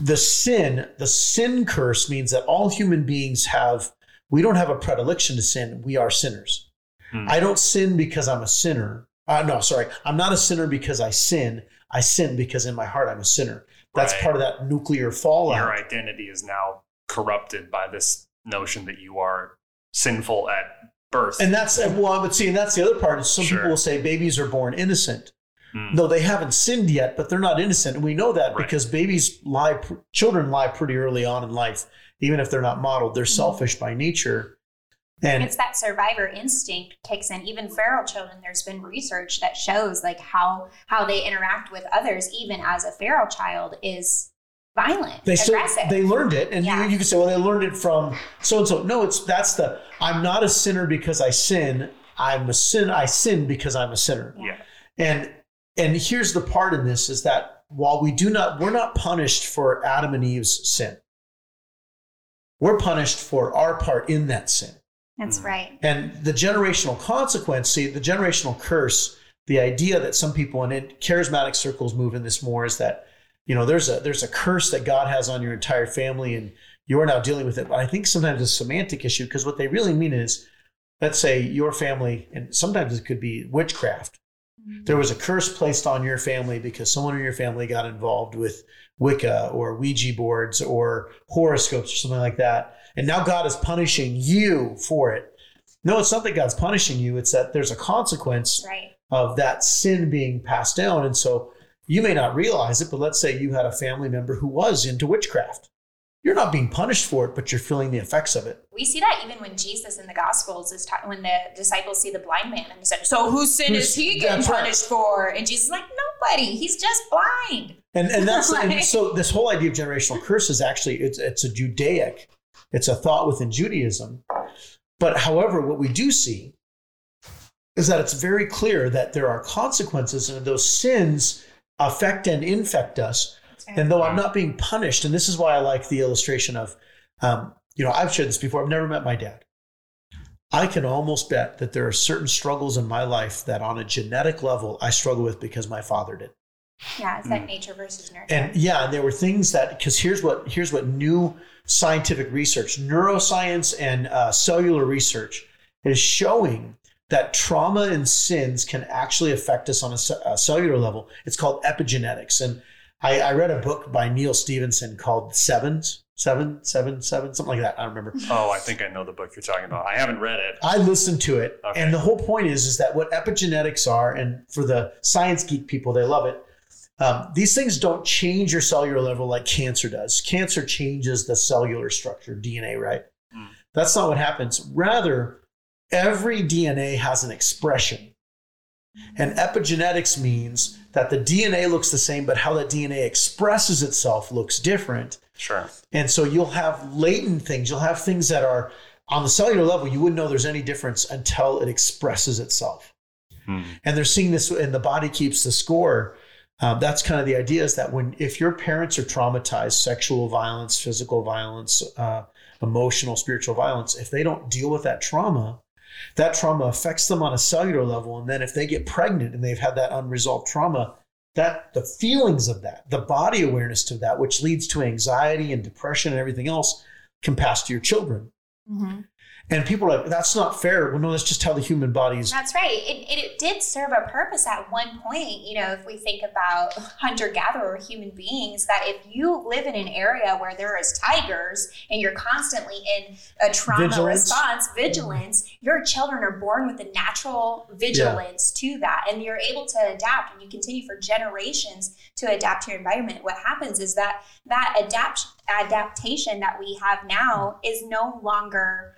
the sin, the sin curse means that all human beings have, we don't have a predilection to sin. We are sinners. Hmm. I don't sin because I'm a sinner. Uh, no, sorry. I'm not a sinner because I sin. I sin because in my heart I'm a sinner. That's Right. part of that nuclear fallout. Your identity is now corrupted by this notion that you are sinful at birth. And that's well, but see, and that's the other part. Is some Sure. people will say babies are born innocent. Hmm. No, they haven't sinned yet, but they're not innocent, and we know that Right. because babies lie, pr- children lie pretty early on in life, even if they're not modeled. They're selfish by nature, and it's that survivor instinct kicks in even feral children there's been research that shows like how how they interact with others even as a feral child is violent they still they learned it, and Yeah. you, you can say, well, they learned it from so and so. No, it's that's the I'm not a sinner because I sin. I'm a sin. I sin because I'm a sinner. yeah. And and here's the part in this is that while we do not we're not punished for Adam and Eve's sin. We're punished for our part in that sin. that's Mm. right And the generational consequence, see, the generational curse, the idea that some people in it, charismatic circles move in this more is that, you know, there's a there's a curse that God has on your entire family and you're now dealing with it. But I think sometimes it's a semantic issue because what they really mean is, let's say your family, and sometimes it could be witchcraft Mm-hmm. there was a curse placed on your family because someone in your family got involved with Wicca or Ouija boards or horoscopes or something like that. And now God is punishing you for it. No, it's not that God's punishing you, it's that there's a consequence right of that sin being passed down. And so you may not realize it, but let's say you had a family member who was into witchcraft. You're not being punished for it, but you're feeling the effects of it. we see that even when jesus in the gospels is ta- when the disciples see the blind man and he said so whose sin Who's- is he getting that's right. punished for and jesus is like nobody he's just blind And and that's and so this whole idea of generational curse is actually it's it's a Judaic, it's a thought within Judaism. But however, what we do see is that it's very clear that there are consequences and those sins affect and infect us. And though I'm not being punished, and this is why I like the illustration of, um, you know, I've shared this before. I've never met my dad. I can almost bet that there are certain struggles in my life that on a genetic level I struggle with because my father did. Yeah, it's that Mm. nature versus nurture. And yeah, and there were things that because here's what here's what new scientific research, neuroscience and uh, cellular research is showing that trauma and sins can actually affect us on a, a cellular level. It's called epigenetics, and I, I read a book by Neal Stephenson called Sevens, Seven, Seven, Seven, something like that. I don't remember. Oh, I think I know the book you're talking about. I haven't read it. I listened to it, Okay. and the whole point is is that what epigenetics are, and for the science geek people, they love it. Um, these things don't change your cellular level like cancer does. Cancer changes the cellular structure, DNA, right? Mm. That's not what happens. Rather, every DNA has an expression, and epigenetics means that the DNA looks the same, but how that DNA expresses itself looks different. Sure. And so you'll have latent things. You'll have things that are on the cellular level, you wouldn't know there's any difference until it expresses itself. Hmm. And they're seeing this, and the body keeps the score. Um, that's kind of the idea is that when, if your parents are traumatized, sexual violence, physical violence, uh, emotional, spiritual violence, if they don't deal with that trauma, that trauma affects them on a cellular level. And then if they get pregnant and they've had that unresolved trauma, that the feelings of that, the body awareness to that, which leads to anxiety and depression and everything else, can pass to your children. Mhm. And people are like, that's not fair. Well, no, that's just how the human body is. That's right. It, it, it did serve a purpose at one point. You know, if we think about hunter gatherer human beings, that if you live in an area where there is tigers and you're constantly in a trauma Vigilance. response, vigilance, your children are born with the natural vigilance to that. And you're able to adapt and you continue for generations to adapt to your environment. What happens is that that adapt, adaptation that we have now is no longer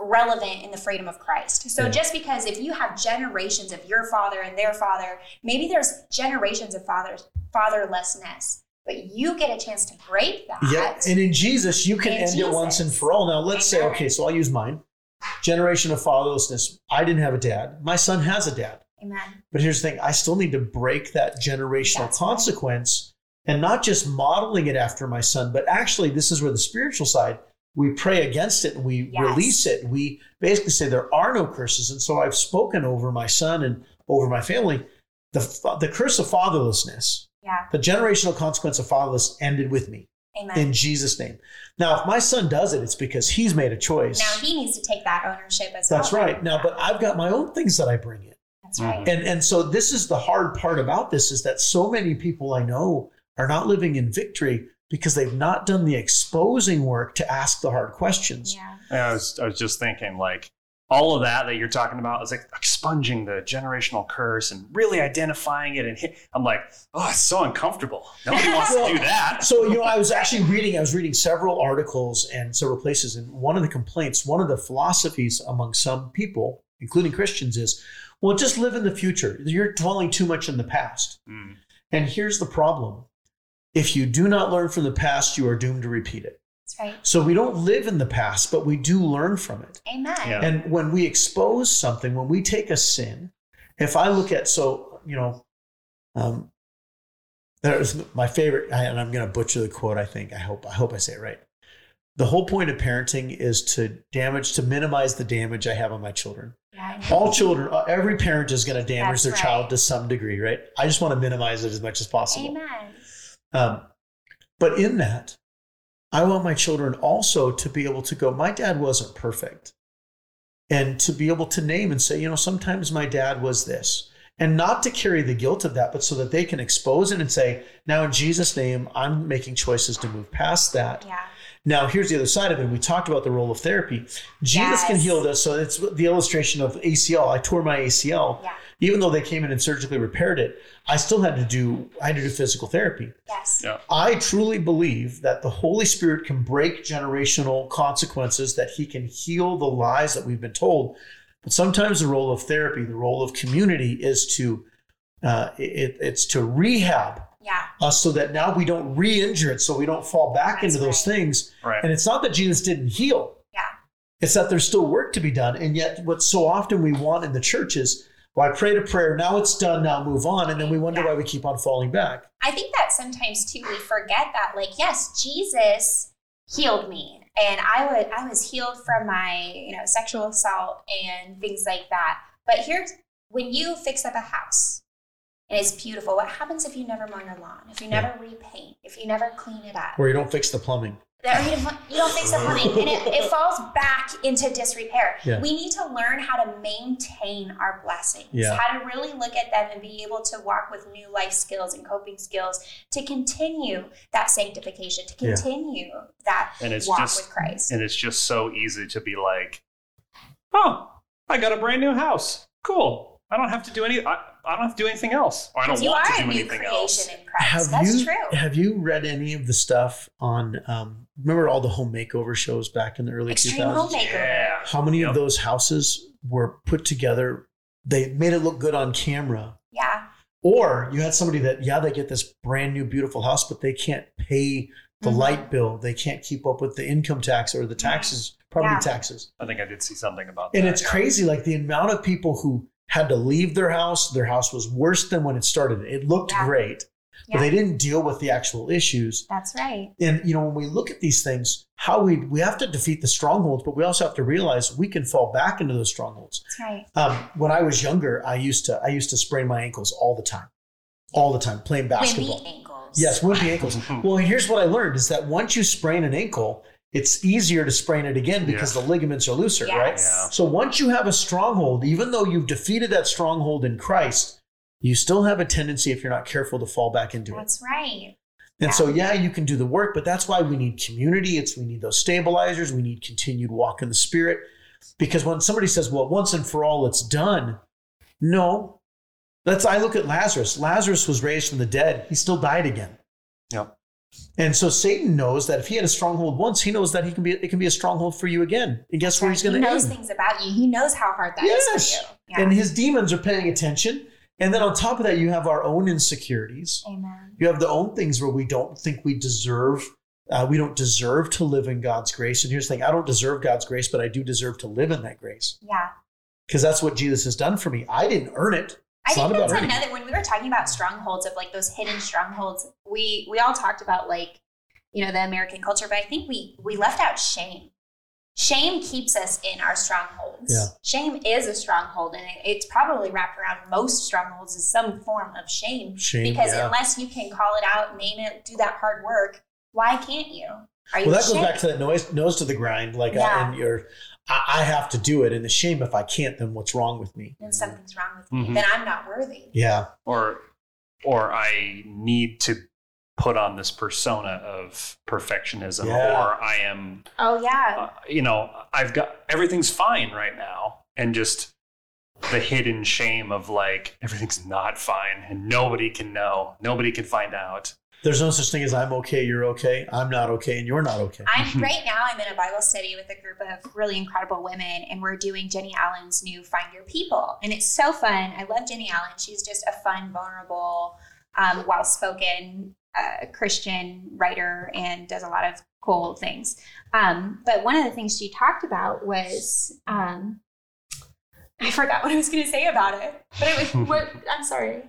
relevant in the freedom of Christ. So Yeah. just because if you have generations of your father and their father, maybe there's generations of fathers fatherlessness, but you get a chance to break that. Yeah. And in Jesus, you can In end it once and for all. Now, let's say, okay, so I'll use mine. Generation of fatherlessness. I didn't have a dad. My son has a dad. Amen. But here's the thing I still need to break that generational That's right. consequence and not just modeling it after my son, but actually, this is where the spiritual side, we pray against it and we Yes. release it. We basically say there are no curses. And so I've spoken over my son and over my family. The, the curse of fatherlessness, Yeah. the generational consequence of fatherless ended with me Amen. in Jesus' name. Now, if my son does it, it's because he's made a choice. now he needs to take that ownership as That's well. That's right. Now, but I've got my own things that I bring in. That's right. Mm-hmm. And and so this is the hard part about this is that so many people I know are not living in victory because they've not done the exposing work to ask the hard questions. Yeah. And I was, I was just thinking, like, all of that that you're talking about is like expunging the generational curse and really identifying it. And hit, I'm like, oh, it's so uncomfortable. Nobody wants to do that. So you know, I was actually reading. I was reading several articles and several places, and one of the complaints, one of the philosophies among some people, including Christians, is, well, just live in the future. You're dwelling too much in the past. Mm. And here's the problem: if you do not learn from the past, you are doomed to repeat it. That's right. So we don't live in the past, but we do learn from it. Amen. Yeah. And when we expose something, when we take a sin, if I look at, so, you know, um, there's my favorite, and I'm going to butcher the quote, I think. I hope, I hope I say it right. The whole point of parenting is to damage, to minimize the damage I have on my children. Yeah. All children, uh, every parent is going to damage That's their right. child to some degree, right? I just want to minimize it as much as possible. Amen. Um, but in that, I want my children also to be able to go, my dad wasn't perfect. And to be able to name and say, you know, sometimes my dad was this. And not to carry the guilt of that, but so that they can expose it and say, now in Jesus' name, I'm making choices to move past that. Yeah. Now, here's the other side of it. We talked about the role of therapy. Jesus can heal this. So it's the illustration of ACL. I tore my ACL. Yeah. Even though they came in and surgically repaired it, I still had to do I had to do physical therapy. Yes. Yeah. I truly believe that the Holy Spirit can break generational consequences, that He can heal the lies that we've been told. But sometimes the role of therapy, the role of community, is to uh, it, it's to rehab Yeah. us so that now we don't re-injure it, so we don't fall back That's into those right. things. Right. And it's not that Jesus didn't heal. Yeah. It's that there's still work to be done. And yet, what so often we want in the church is, well, I prayed a prayer, now it's done, now move on. And then we wonder Yeah. why we keep on falling back. I think that sometimes too we forget that like yes, Jesus healed me and I would I was healed from my, you know, sexual assault and things like that. But here's when you fix up a house and it's beautiful, what happens if you never mow your lawn? If you never repaint, if you never clean it up? Or you don't fix the plumbing. Or you don't, you don't fix the plumbing and it, it falls back into disrepair. Yeah. We need to learn how to maintain our blessings, Yeah. how to really look at them and be able to walk with new life skills and coping skills to continue that sanctification, to Yeah. continue that And it's walk just with Christ. and it's just so easy to be like, oh, I got a brand new house. Cool. I don't have to do any. I, I don't have to do anything else. Or I don't you want are to a do new anything creation else. in Christ. Have That's you true. have you read any of the stuff on um, remember all the home makeover shows back in the early Extreme 2000s? homemaker. Yeah. How many Yep. of those houses were put together? They made it look good on camera. Yeah. Or you had somebody that, yeah, they get this brand new, beautiful house, but they can't pay the Mhm. light bill. They can't keep up with the income tax or the taxes, property Yeah. taxes. I think I did see something about that. And that. it's crazy, like the amount of people who had to leave their house. Their house was worse than when it started. It looked Yeah. great, but they didn't deal with the actual issues. That's right. And you know, when we look at these things, how we we have to defeat the strongholds, but we also have to realize we can fall back into those strongholds. That's right. Um, when I was younger, I used to I used to sprain my ankles all the time, all the time playing basketball. Wimpy ankles. Yes, wimpy ankles. well, here's what I learned: is that once you sprain an ankle, it's easier to sprain it again because the ligaments are looser, right? Yeah. So once you have a stronghold, even though you've defeated that stronghold in Christ, you still have a tendency, if you're not careful, to fall back into it. That's right. And so, yeah, you can do the work, but that's why we need community. It's we need those stabilizers. We need continued walk in the spirit. Because when somebody says, "Well, once and for all, it's done," no. That's I look at Lazarus. Lazarus was raised from the dead. He still died again. Yep. And so Satan knows that if he had a stronghold once, he knows that he can be it can be a stronghold for you again. And guess where he's going to end? he knows things about you. He knows how hard that is Yes. for you. Yeah. And his demons are paying attention. And then on top of that, you have our own insecurities. Amen. You have the own things where we don't think we deserve. Uh, we don't deserve to live in God's grace. And here's the thing: I don't deserve God's grace, but I do deserve to live in that grace Yeah. because that's what Jesus has done for me. I didn't earn it. I think that's another when we were talking about strongholds of like those hidden strongholds, we we all talked about like, you know, the American culture, but I think we we left out shame. Shame keeps us in our strongholds. Yeah. Shame is a stronghold, and it, it's probably wrapped around most strongholds is some form of shame. Shame, because yeah. unless you can call it out, name it, do that hard work, why can't you? Are you Well, that goes back to that nose, nose to the grind. Like, I, Yeah. and you're, I, I have to do it, and the shame if I can't, then what's wrong with me? then something's wrong with me. Mhm. Then I'm not worthy. Yeah, or or I need to put on this persona of perfectionism, Yeah. or I am, Oh yeah. uh, you know, I've got everything's fine right now, and just the hidden shame of like everything's not fine and nobody can know, nobody can find out. There's no such thing as I'm okay, you're okay, I'm not okay, and you're not okay. I'm right now. I'm in a Bible study with a group of really incredible women, and we're doing Jennie Allen's new "Find Your People," and it's so fun. I love Jennie Allen. She's just a fun, vulnerable, um, well-spoken uh, Christian writer, and does a lot of cool things. Um, but one of the things she talked about was um, I forgot what I was going to say about it, but it was what I'm sorry.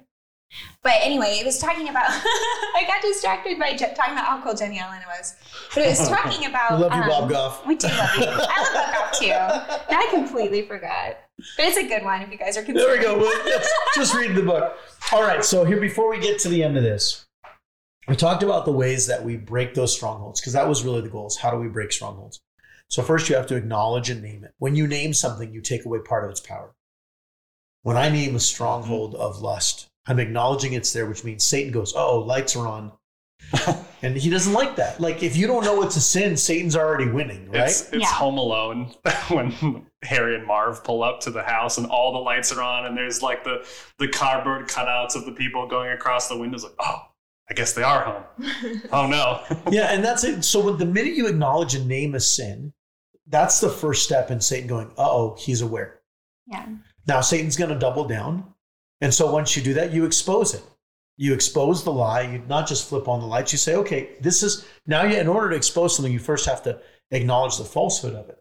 But anyway, it was talking about. I got distracted by talking about how cool Jennie Allen was, but it was talking about. We love you, um, Bob Goff. We do love you. I love Bob Goff too. And I completely forgot, but it's a good one if you guys are There we go. Well, just, just read the book. All right. So here, before we get to the end of this, we talked about the ways that we break those strongholds because that was really the goal. Is how do we break strongholds? So first, you have to acknowledge and name it. When you name something, you take away part of its power. When I name a stronghold of lust, I'm acknowledging it's there, which means Satan goes, "Oh, lights are on." and he doesn't like that. Like if you don't know it's a sin, Satan's already winning, right? It's, it's Yeah. Home Alone when Harry and Marv pull up to the house and all the lights are on and there's like the the cardboard cutouts of the people going across the windows. Like, oh, I guess they are home. oh no. yeah, and that's it. So when the minute you acknowledge and name a sin, that's the first step in Satan going, uh oh, he's aware. Yeah. Now Satan's going to double down. And so once you do that, you expose it. You expose the lie. You not just flip on the lights. You say, okay, this is now you, in order to expose something, you first have to acknowledge the falsehood of it.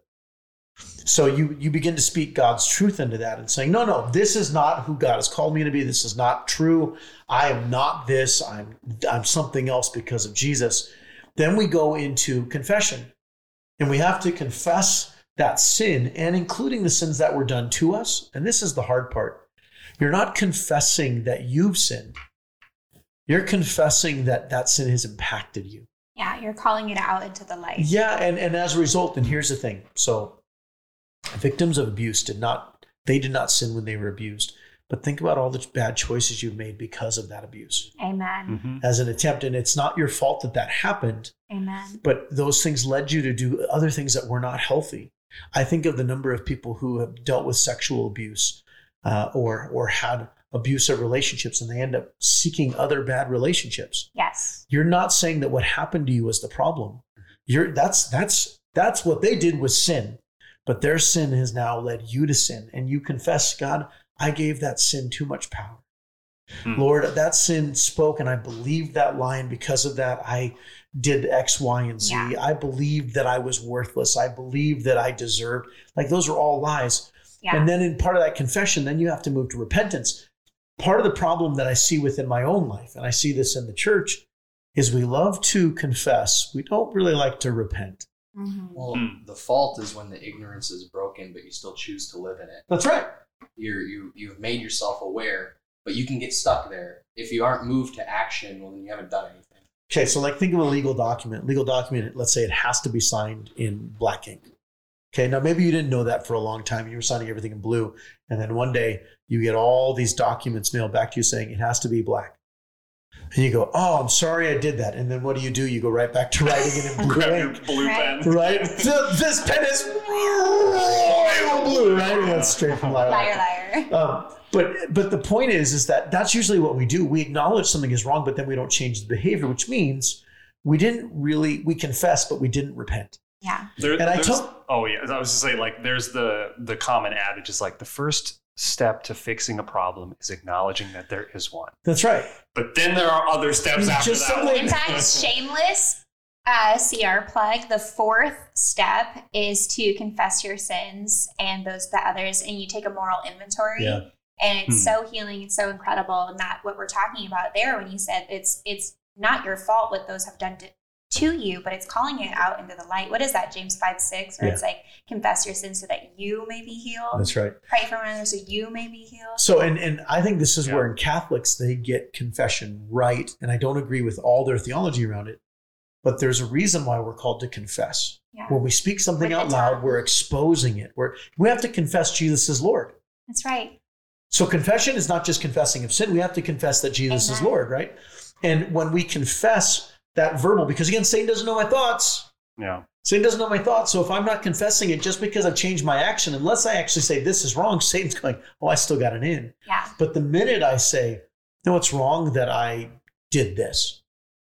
So you you begin to speak God's truth into that and saying, no, no, this is not who God has called me to be. This is not true. I am not this. I'm I'm something else because of Jesus. Then we go into confession. And we have to confess that sin and including the sins that were done to us. And this is the hard part. You're not confessing that you've sinned. You're confessing that that sin has impacted you. Yeah, you're calling it out into the light. Yeah, and, and as a result, and here's the thing. So victims of abuse did not they did not sin when they were abused. But think about all the bad choices you've made because of that abuse Amen. Mhm. as an attempt. And it's not your fault that that happened, Amen. but those things led you to do other things that were not healthy. I think of the number of people who have dealt with sexual abuse uh, or or had abusive relationships, and they end up seeking other bad relationships. Yes. You're not saying that what happened to you was the problem. You're that's that's that's what they did was sin, but their sin has now led you to sin, and you confess, God, I gave that sin too much power. Hmm. Lord, that sin spoke, and I believed that lie, and because of that, I did X, Y, and Z. Yeah. I believed that I was worthless. I believed that I deserved. Like those are all lies. Yeah. And then in part of that confession, then you have to move to repentance. Part of the problem that I see within my own life, and I see this in the church, is we love to confess. We don't really like to repent. Mhm. Well, Hmm. the fault is when the ignorance is broken, but you still choose to live in it. That's right. You're you you've made yourself aware, but you can get stuck there if you aren't moved to action. Well, then you haven't done anything. Okay, so like think of a legal document. Legal document, let's say it has to be signed in black ink. Okay, now maybe you didn't know that for a long time. You were signing everything in blue. And then one day you get all these documents mailed back to you saying it has to be black. And you go, Oh, I'm sorry I did that. And then what do you do? You go right back to writing it in blue Grab your blue Right. pen. Right? Th- This pen is royal blue, right? And That's straight from Liar, lilac. liar. Um, but but the point is is that that's usually what we do. We acknowledge something is wrong, but then we don't change the behavior, which means we didn't really we confess, but we didn't repent. Yeah. There, And I there's- told- oh yeah, I was just saying like there's the the common adage is like the first step to fixing a problem is acknowledging that there is one. That's right. But then there are other steps after just that. In fact, shameless uh, CR plug. The fourth step is to confess your sins and those to others, and you take a moral inventory. Yeah. And it's Hmm. so healing. It's so incredible, and that what we're talking about there when you said it's it's not your fault what those have done to, to you, but it's calling it out into the light. What is that, James five six? Where Yeah. it's like confess your sins so that you may be healed. That's right. Pray for one another so you may be healed. So and and I think this is Yeah. where in Catholics they get confession right, and I don't agree with all their theology around it. But there's a reason why we're called to confess. Yeah, When we speak something With out loud, we're exposing it. We're we have to confess Jesus is Lord. that's right. So confession is not just confessing of sin. We have to confess that Jesus is Lord, right? And when we confess that verbal, because again, Satan doesn't know my thoughts. yeah. Satan doesn't know my thoughts. So if I'm not confessing it just because I've changed my action, unless I actually say this is wrong, Satan's going, oh, I still got an in. Yeah, But the minute I say, no, it's wrong that I did this,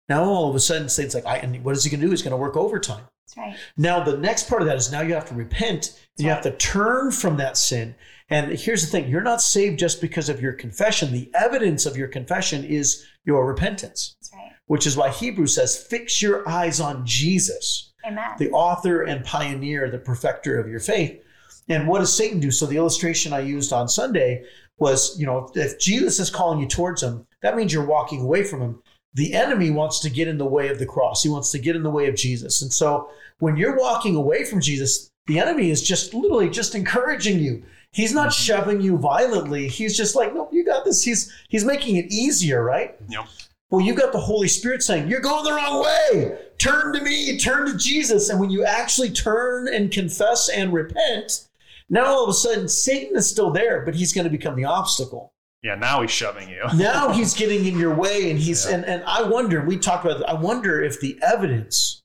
now all of a sudden Satan's like, I, and what is he going to do? He's going to work overtime. that's right. Now, the next part of that is now you have to repent and you have to turn from that sin. And here's the thing you're not saved just because of your confession. The evidence of your confession is your repentance, That's right. Which is why Hebrews says, fix your eyes on Jesus, Amen. the author and pioneer, the perfecter of your faith. And what does Satan do? So the illustration I used on Sunday was, you know, if Jesus is calling you towards him, that means you're walking away from him. The enemy wants to get in the way of the cross. He wants to get in the way of Jesus. And so when you're walking away from Jesus, the enemy is just literally just encouraging you. He's not mm-hmm. shoving you violently. He's just like, nope, you got this. He's he's making it easier, right? Yep. Well, you've got the Holy Spirit saying, You're going the wrong way. Turn to me, turn to Jesus. And when you actually turn and confess and repent, now all of a sudden Satan is still there, but he's going to become the obstacle. Yeah. Now he's shoving you. Now he's getting in your way, and he's Yeah. and, and I wonder, we talked about I wonder if the evidence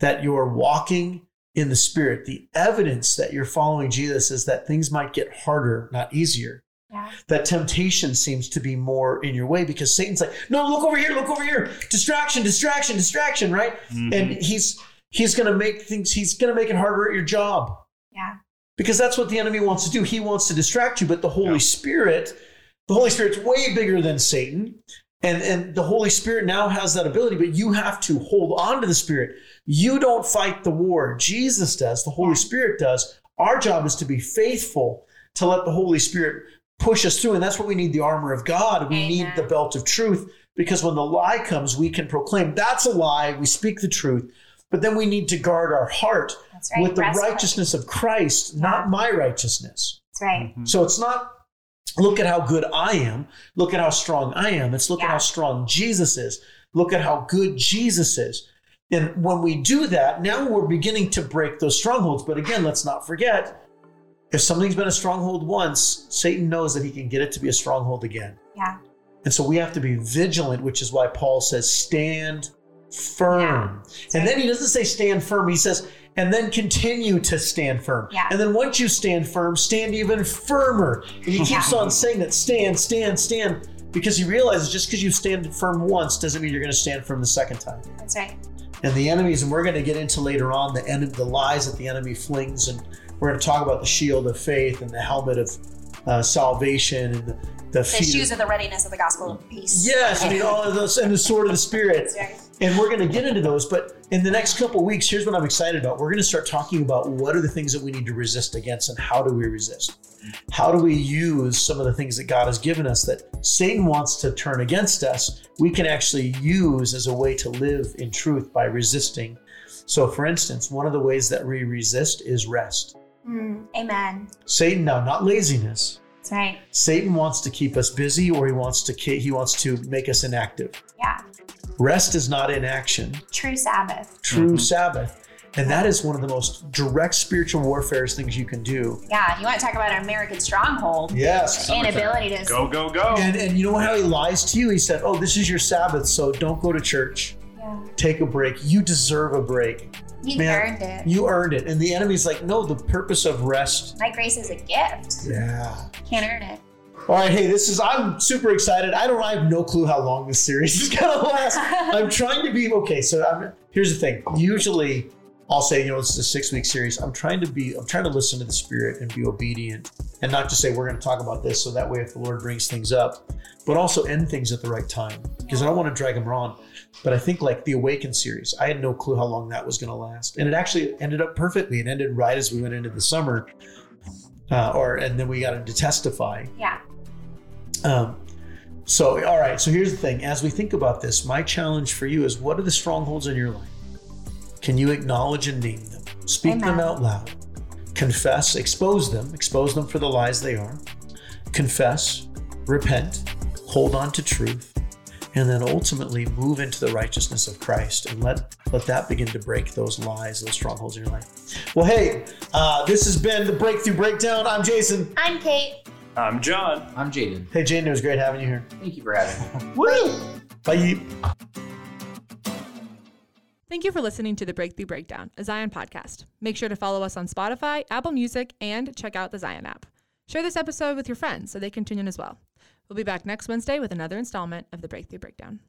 that you're walking in the spirit, the evidence that you're following Jesus is that things might get harder, not easier Yeah. that temptation seems to be more in your way because Satan's like, no, look over here, look over here, distraction, distraction, distraction, right? Mhm. And he's he's going to make things, he's going to make it harder at your job Yeah. because that's what the enemy wants to do. He wants to distract you, but the Holy Yeah. Spirit, the Holy Spirit's way bigger than Satan. And, and the Holy Spirit now has that ability, but you have to hold on to the Spirit. You don't fight the war. Jesus does, the Holy Yeah. Spirit does. Our job is to be faithful to let the Holy Spirit push us through. And that's what we need the armor of God. We Amen. need the belt of truth because when the lie comes, we can proclaim that's a lie. We speak the truth. But then we need to guard our heart right. with the Breastplate. righteousness of Christ, not my righteousness. That's right. Mm-hmm. So it's not look at how good I am, look at how strong I am. It's look at how strong Jesus is. Look at how good Jesus is. And when we do that, now we're beginning to break those strongholds. But again, let's not forget if something's been a stronghold once, Satan knows that he can get it to be a stronghold again. Yeah. And so we have to be vigilant, which is why Paul says, stand firm. Yeah. And then he doesn't say stand firm, he says, and then continue to stand firm. Yeah. And then once you stand firm, stand even firmer. And he keeps Yeah. on saying that stand, stand, stand, because he realizes just because you stand firm once doesn't mean you're going to stand firm the second time. That's right. And the enemies, and we're going to get into later on the enemy, the lies that the enemy flings, and we're going to talk about the shield of faith and the helmet of uh, salvation and the, the The feet of- shoes of the readiness of the gospel of peace. Yes, I mean all of those, and the sword of the spirit. Right. And we're going to get into those, but in the next couple of weeks, here's what I'm excited about. We're going to start talking about what are the things that we need to resist against and how do we resist? How do we use some of the things that God has given us that Satan wants to turn against us? We can actually use as a way to live in truth by resisting. So, for instance, one of the ways that we resist is rest. Mm, amen. Satan, now, not laziness. That's right. Satan wants to keep us busy or he wants to he wants to make us inactive. Yeah. Rest is not inaction. True Sabbath. true Mhm. Sabbath. And that is one of the most direct spiritual warfare things you can do. Yeah. You want to talk about an American stronghold? Yes. Inability to. Go, go, go. And, and you know how he lies to you? He said, Oh, this is your Sabbath, so don't go to church. Yeah. Take a break. You deserve a break. You Man, earned it. You earned it. And the enemy's like, No, the purpose of rest. My grace is a gift. Yeah. Can't earn it. All right, hey, this is I'm super excited. I don't I have no clue how long this series is gonna last. I'm trying to be okay. So I'm, here's the thing. Usually, I'll say, you know, this is a six week series. I'm trying to be, I'm trying to listen to the Spirit and be obedient, and not just say we're going to talk about this. So that way, if the Lord brings things up, but also end things at the right time, because I don't want to drag them on. But I think like the Awaken series, I had no clue how long that was going to last, and it actually ended up perfectly. It ended right as we went into the summer, uh, or and then we got into Testify. Yeah. Um, so, all right. So here's the thing. As we think about this, my challenge for you is: what are the strongholds in your life? Can you acknowledge and name them? Speak them out loud. Confess, expose them, expose them for the lies they are. Confess, repent, hold on to truth, and then ultimately move into the righteousness of Christ and let let that begin to break those lies, those strongholds in your life. Well, hey, uh, this has been the Breakthrough Breakdown. I'm Jason. I'm Kate. I'm John. I'm Jaden. Hey, Jaden, it was great having you here. Thank you for having me. Woo! Bye. Thank you for listening to the Breakthrough Breakdown, a Zion podcast. Make sure to follow us on Spotify, Apple Music, and check out the Zion app. Share this episode with your friends so they can tune in as well. We'll be back next Wednesday with another installment of the Breakthrough Breakdown.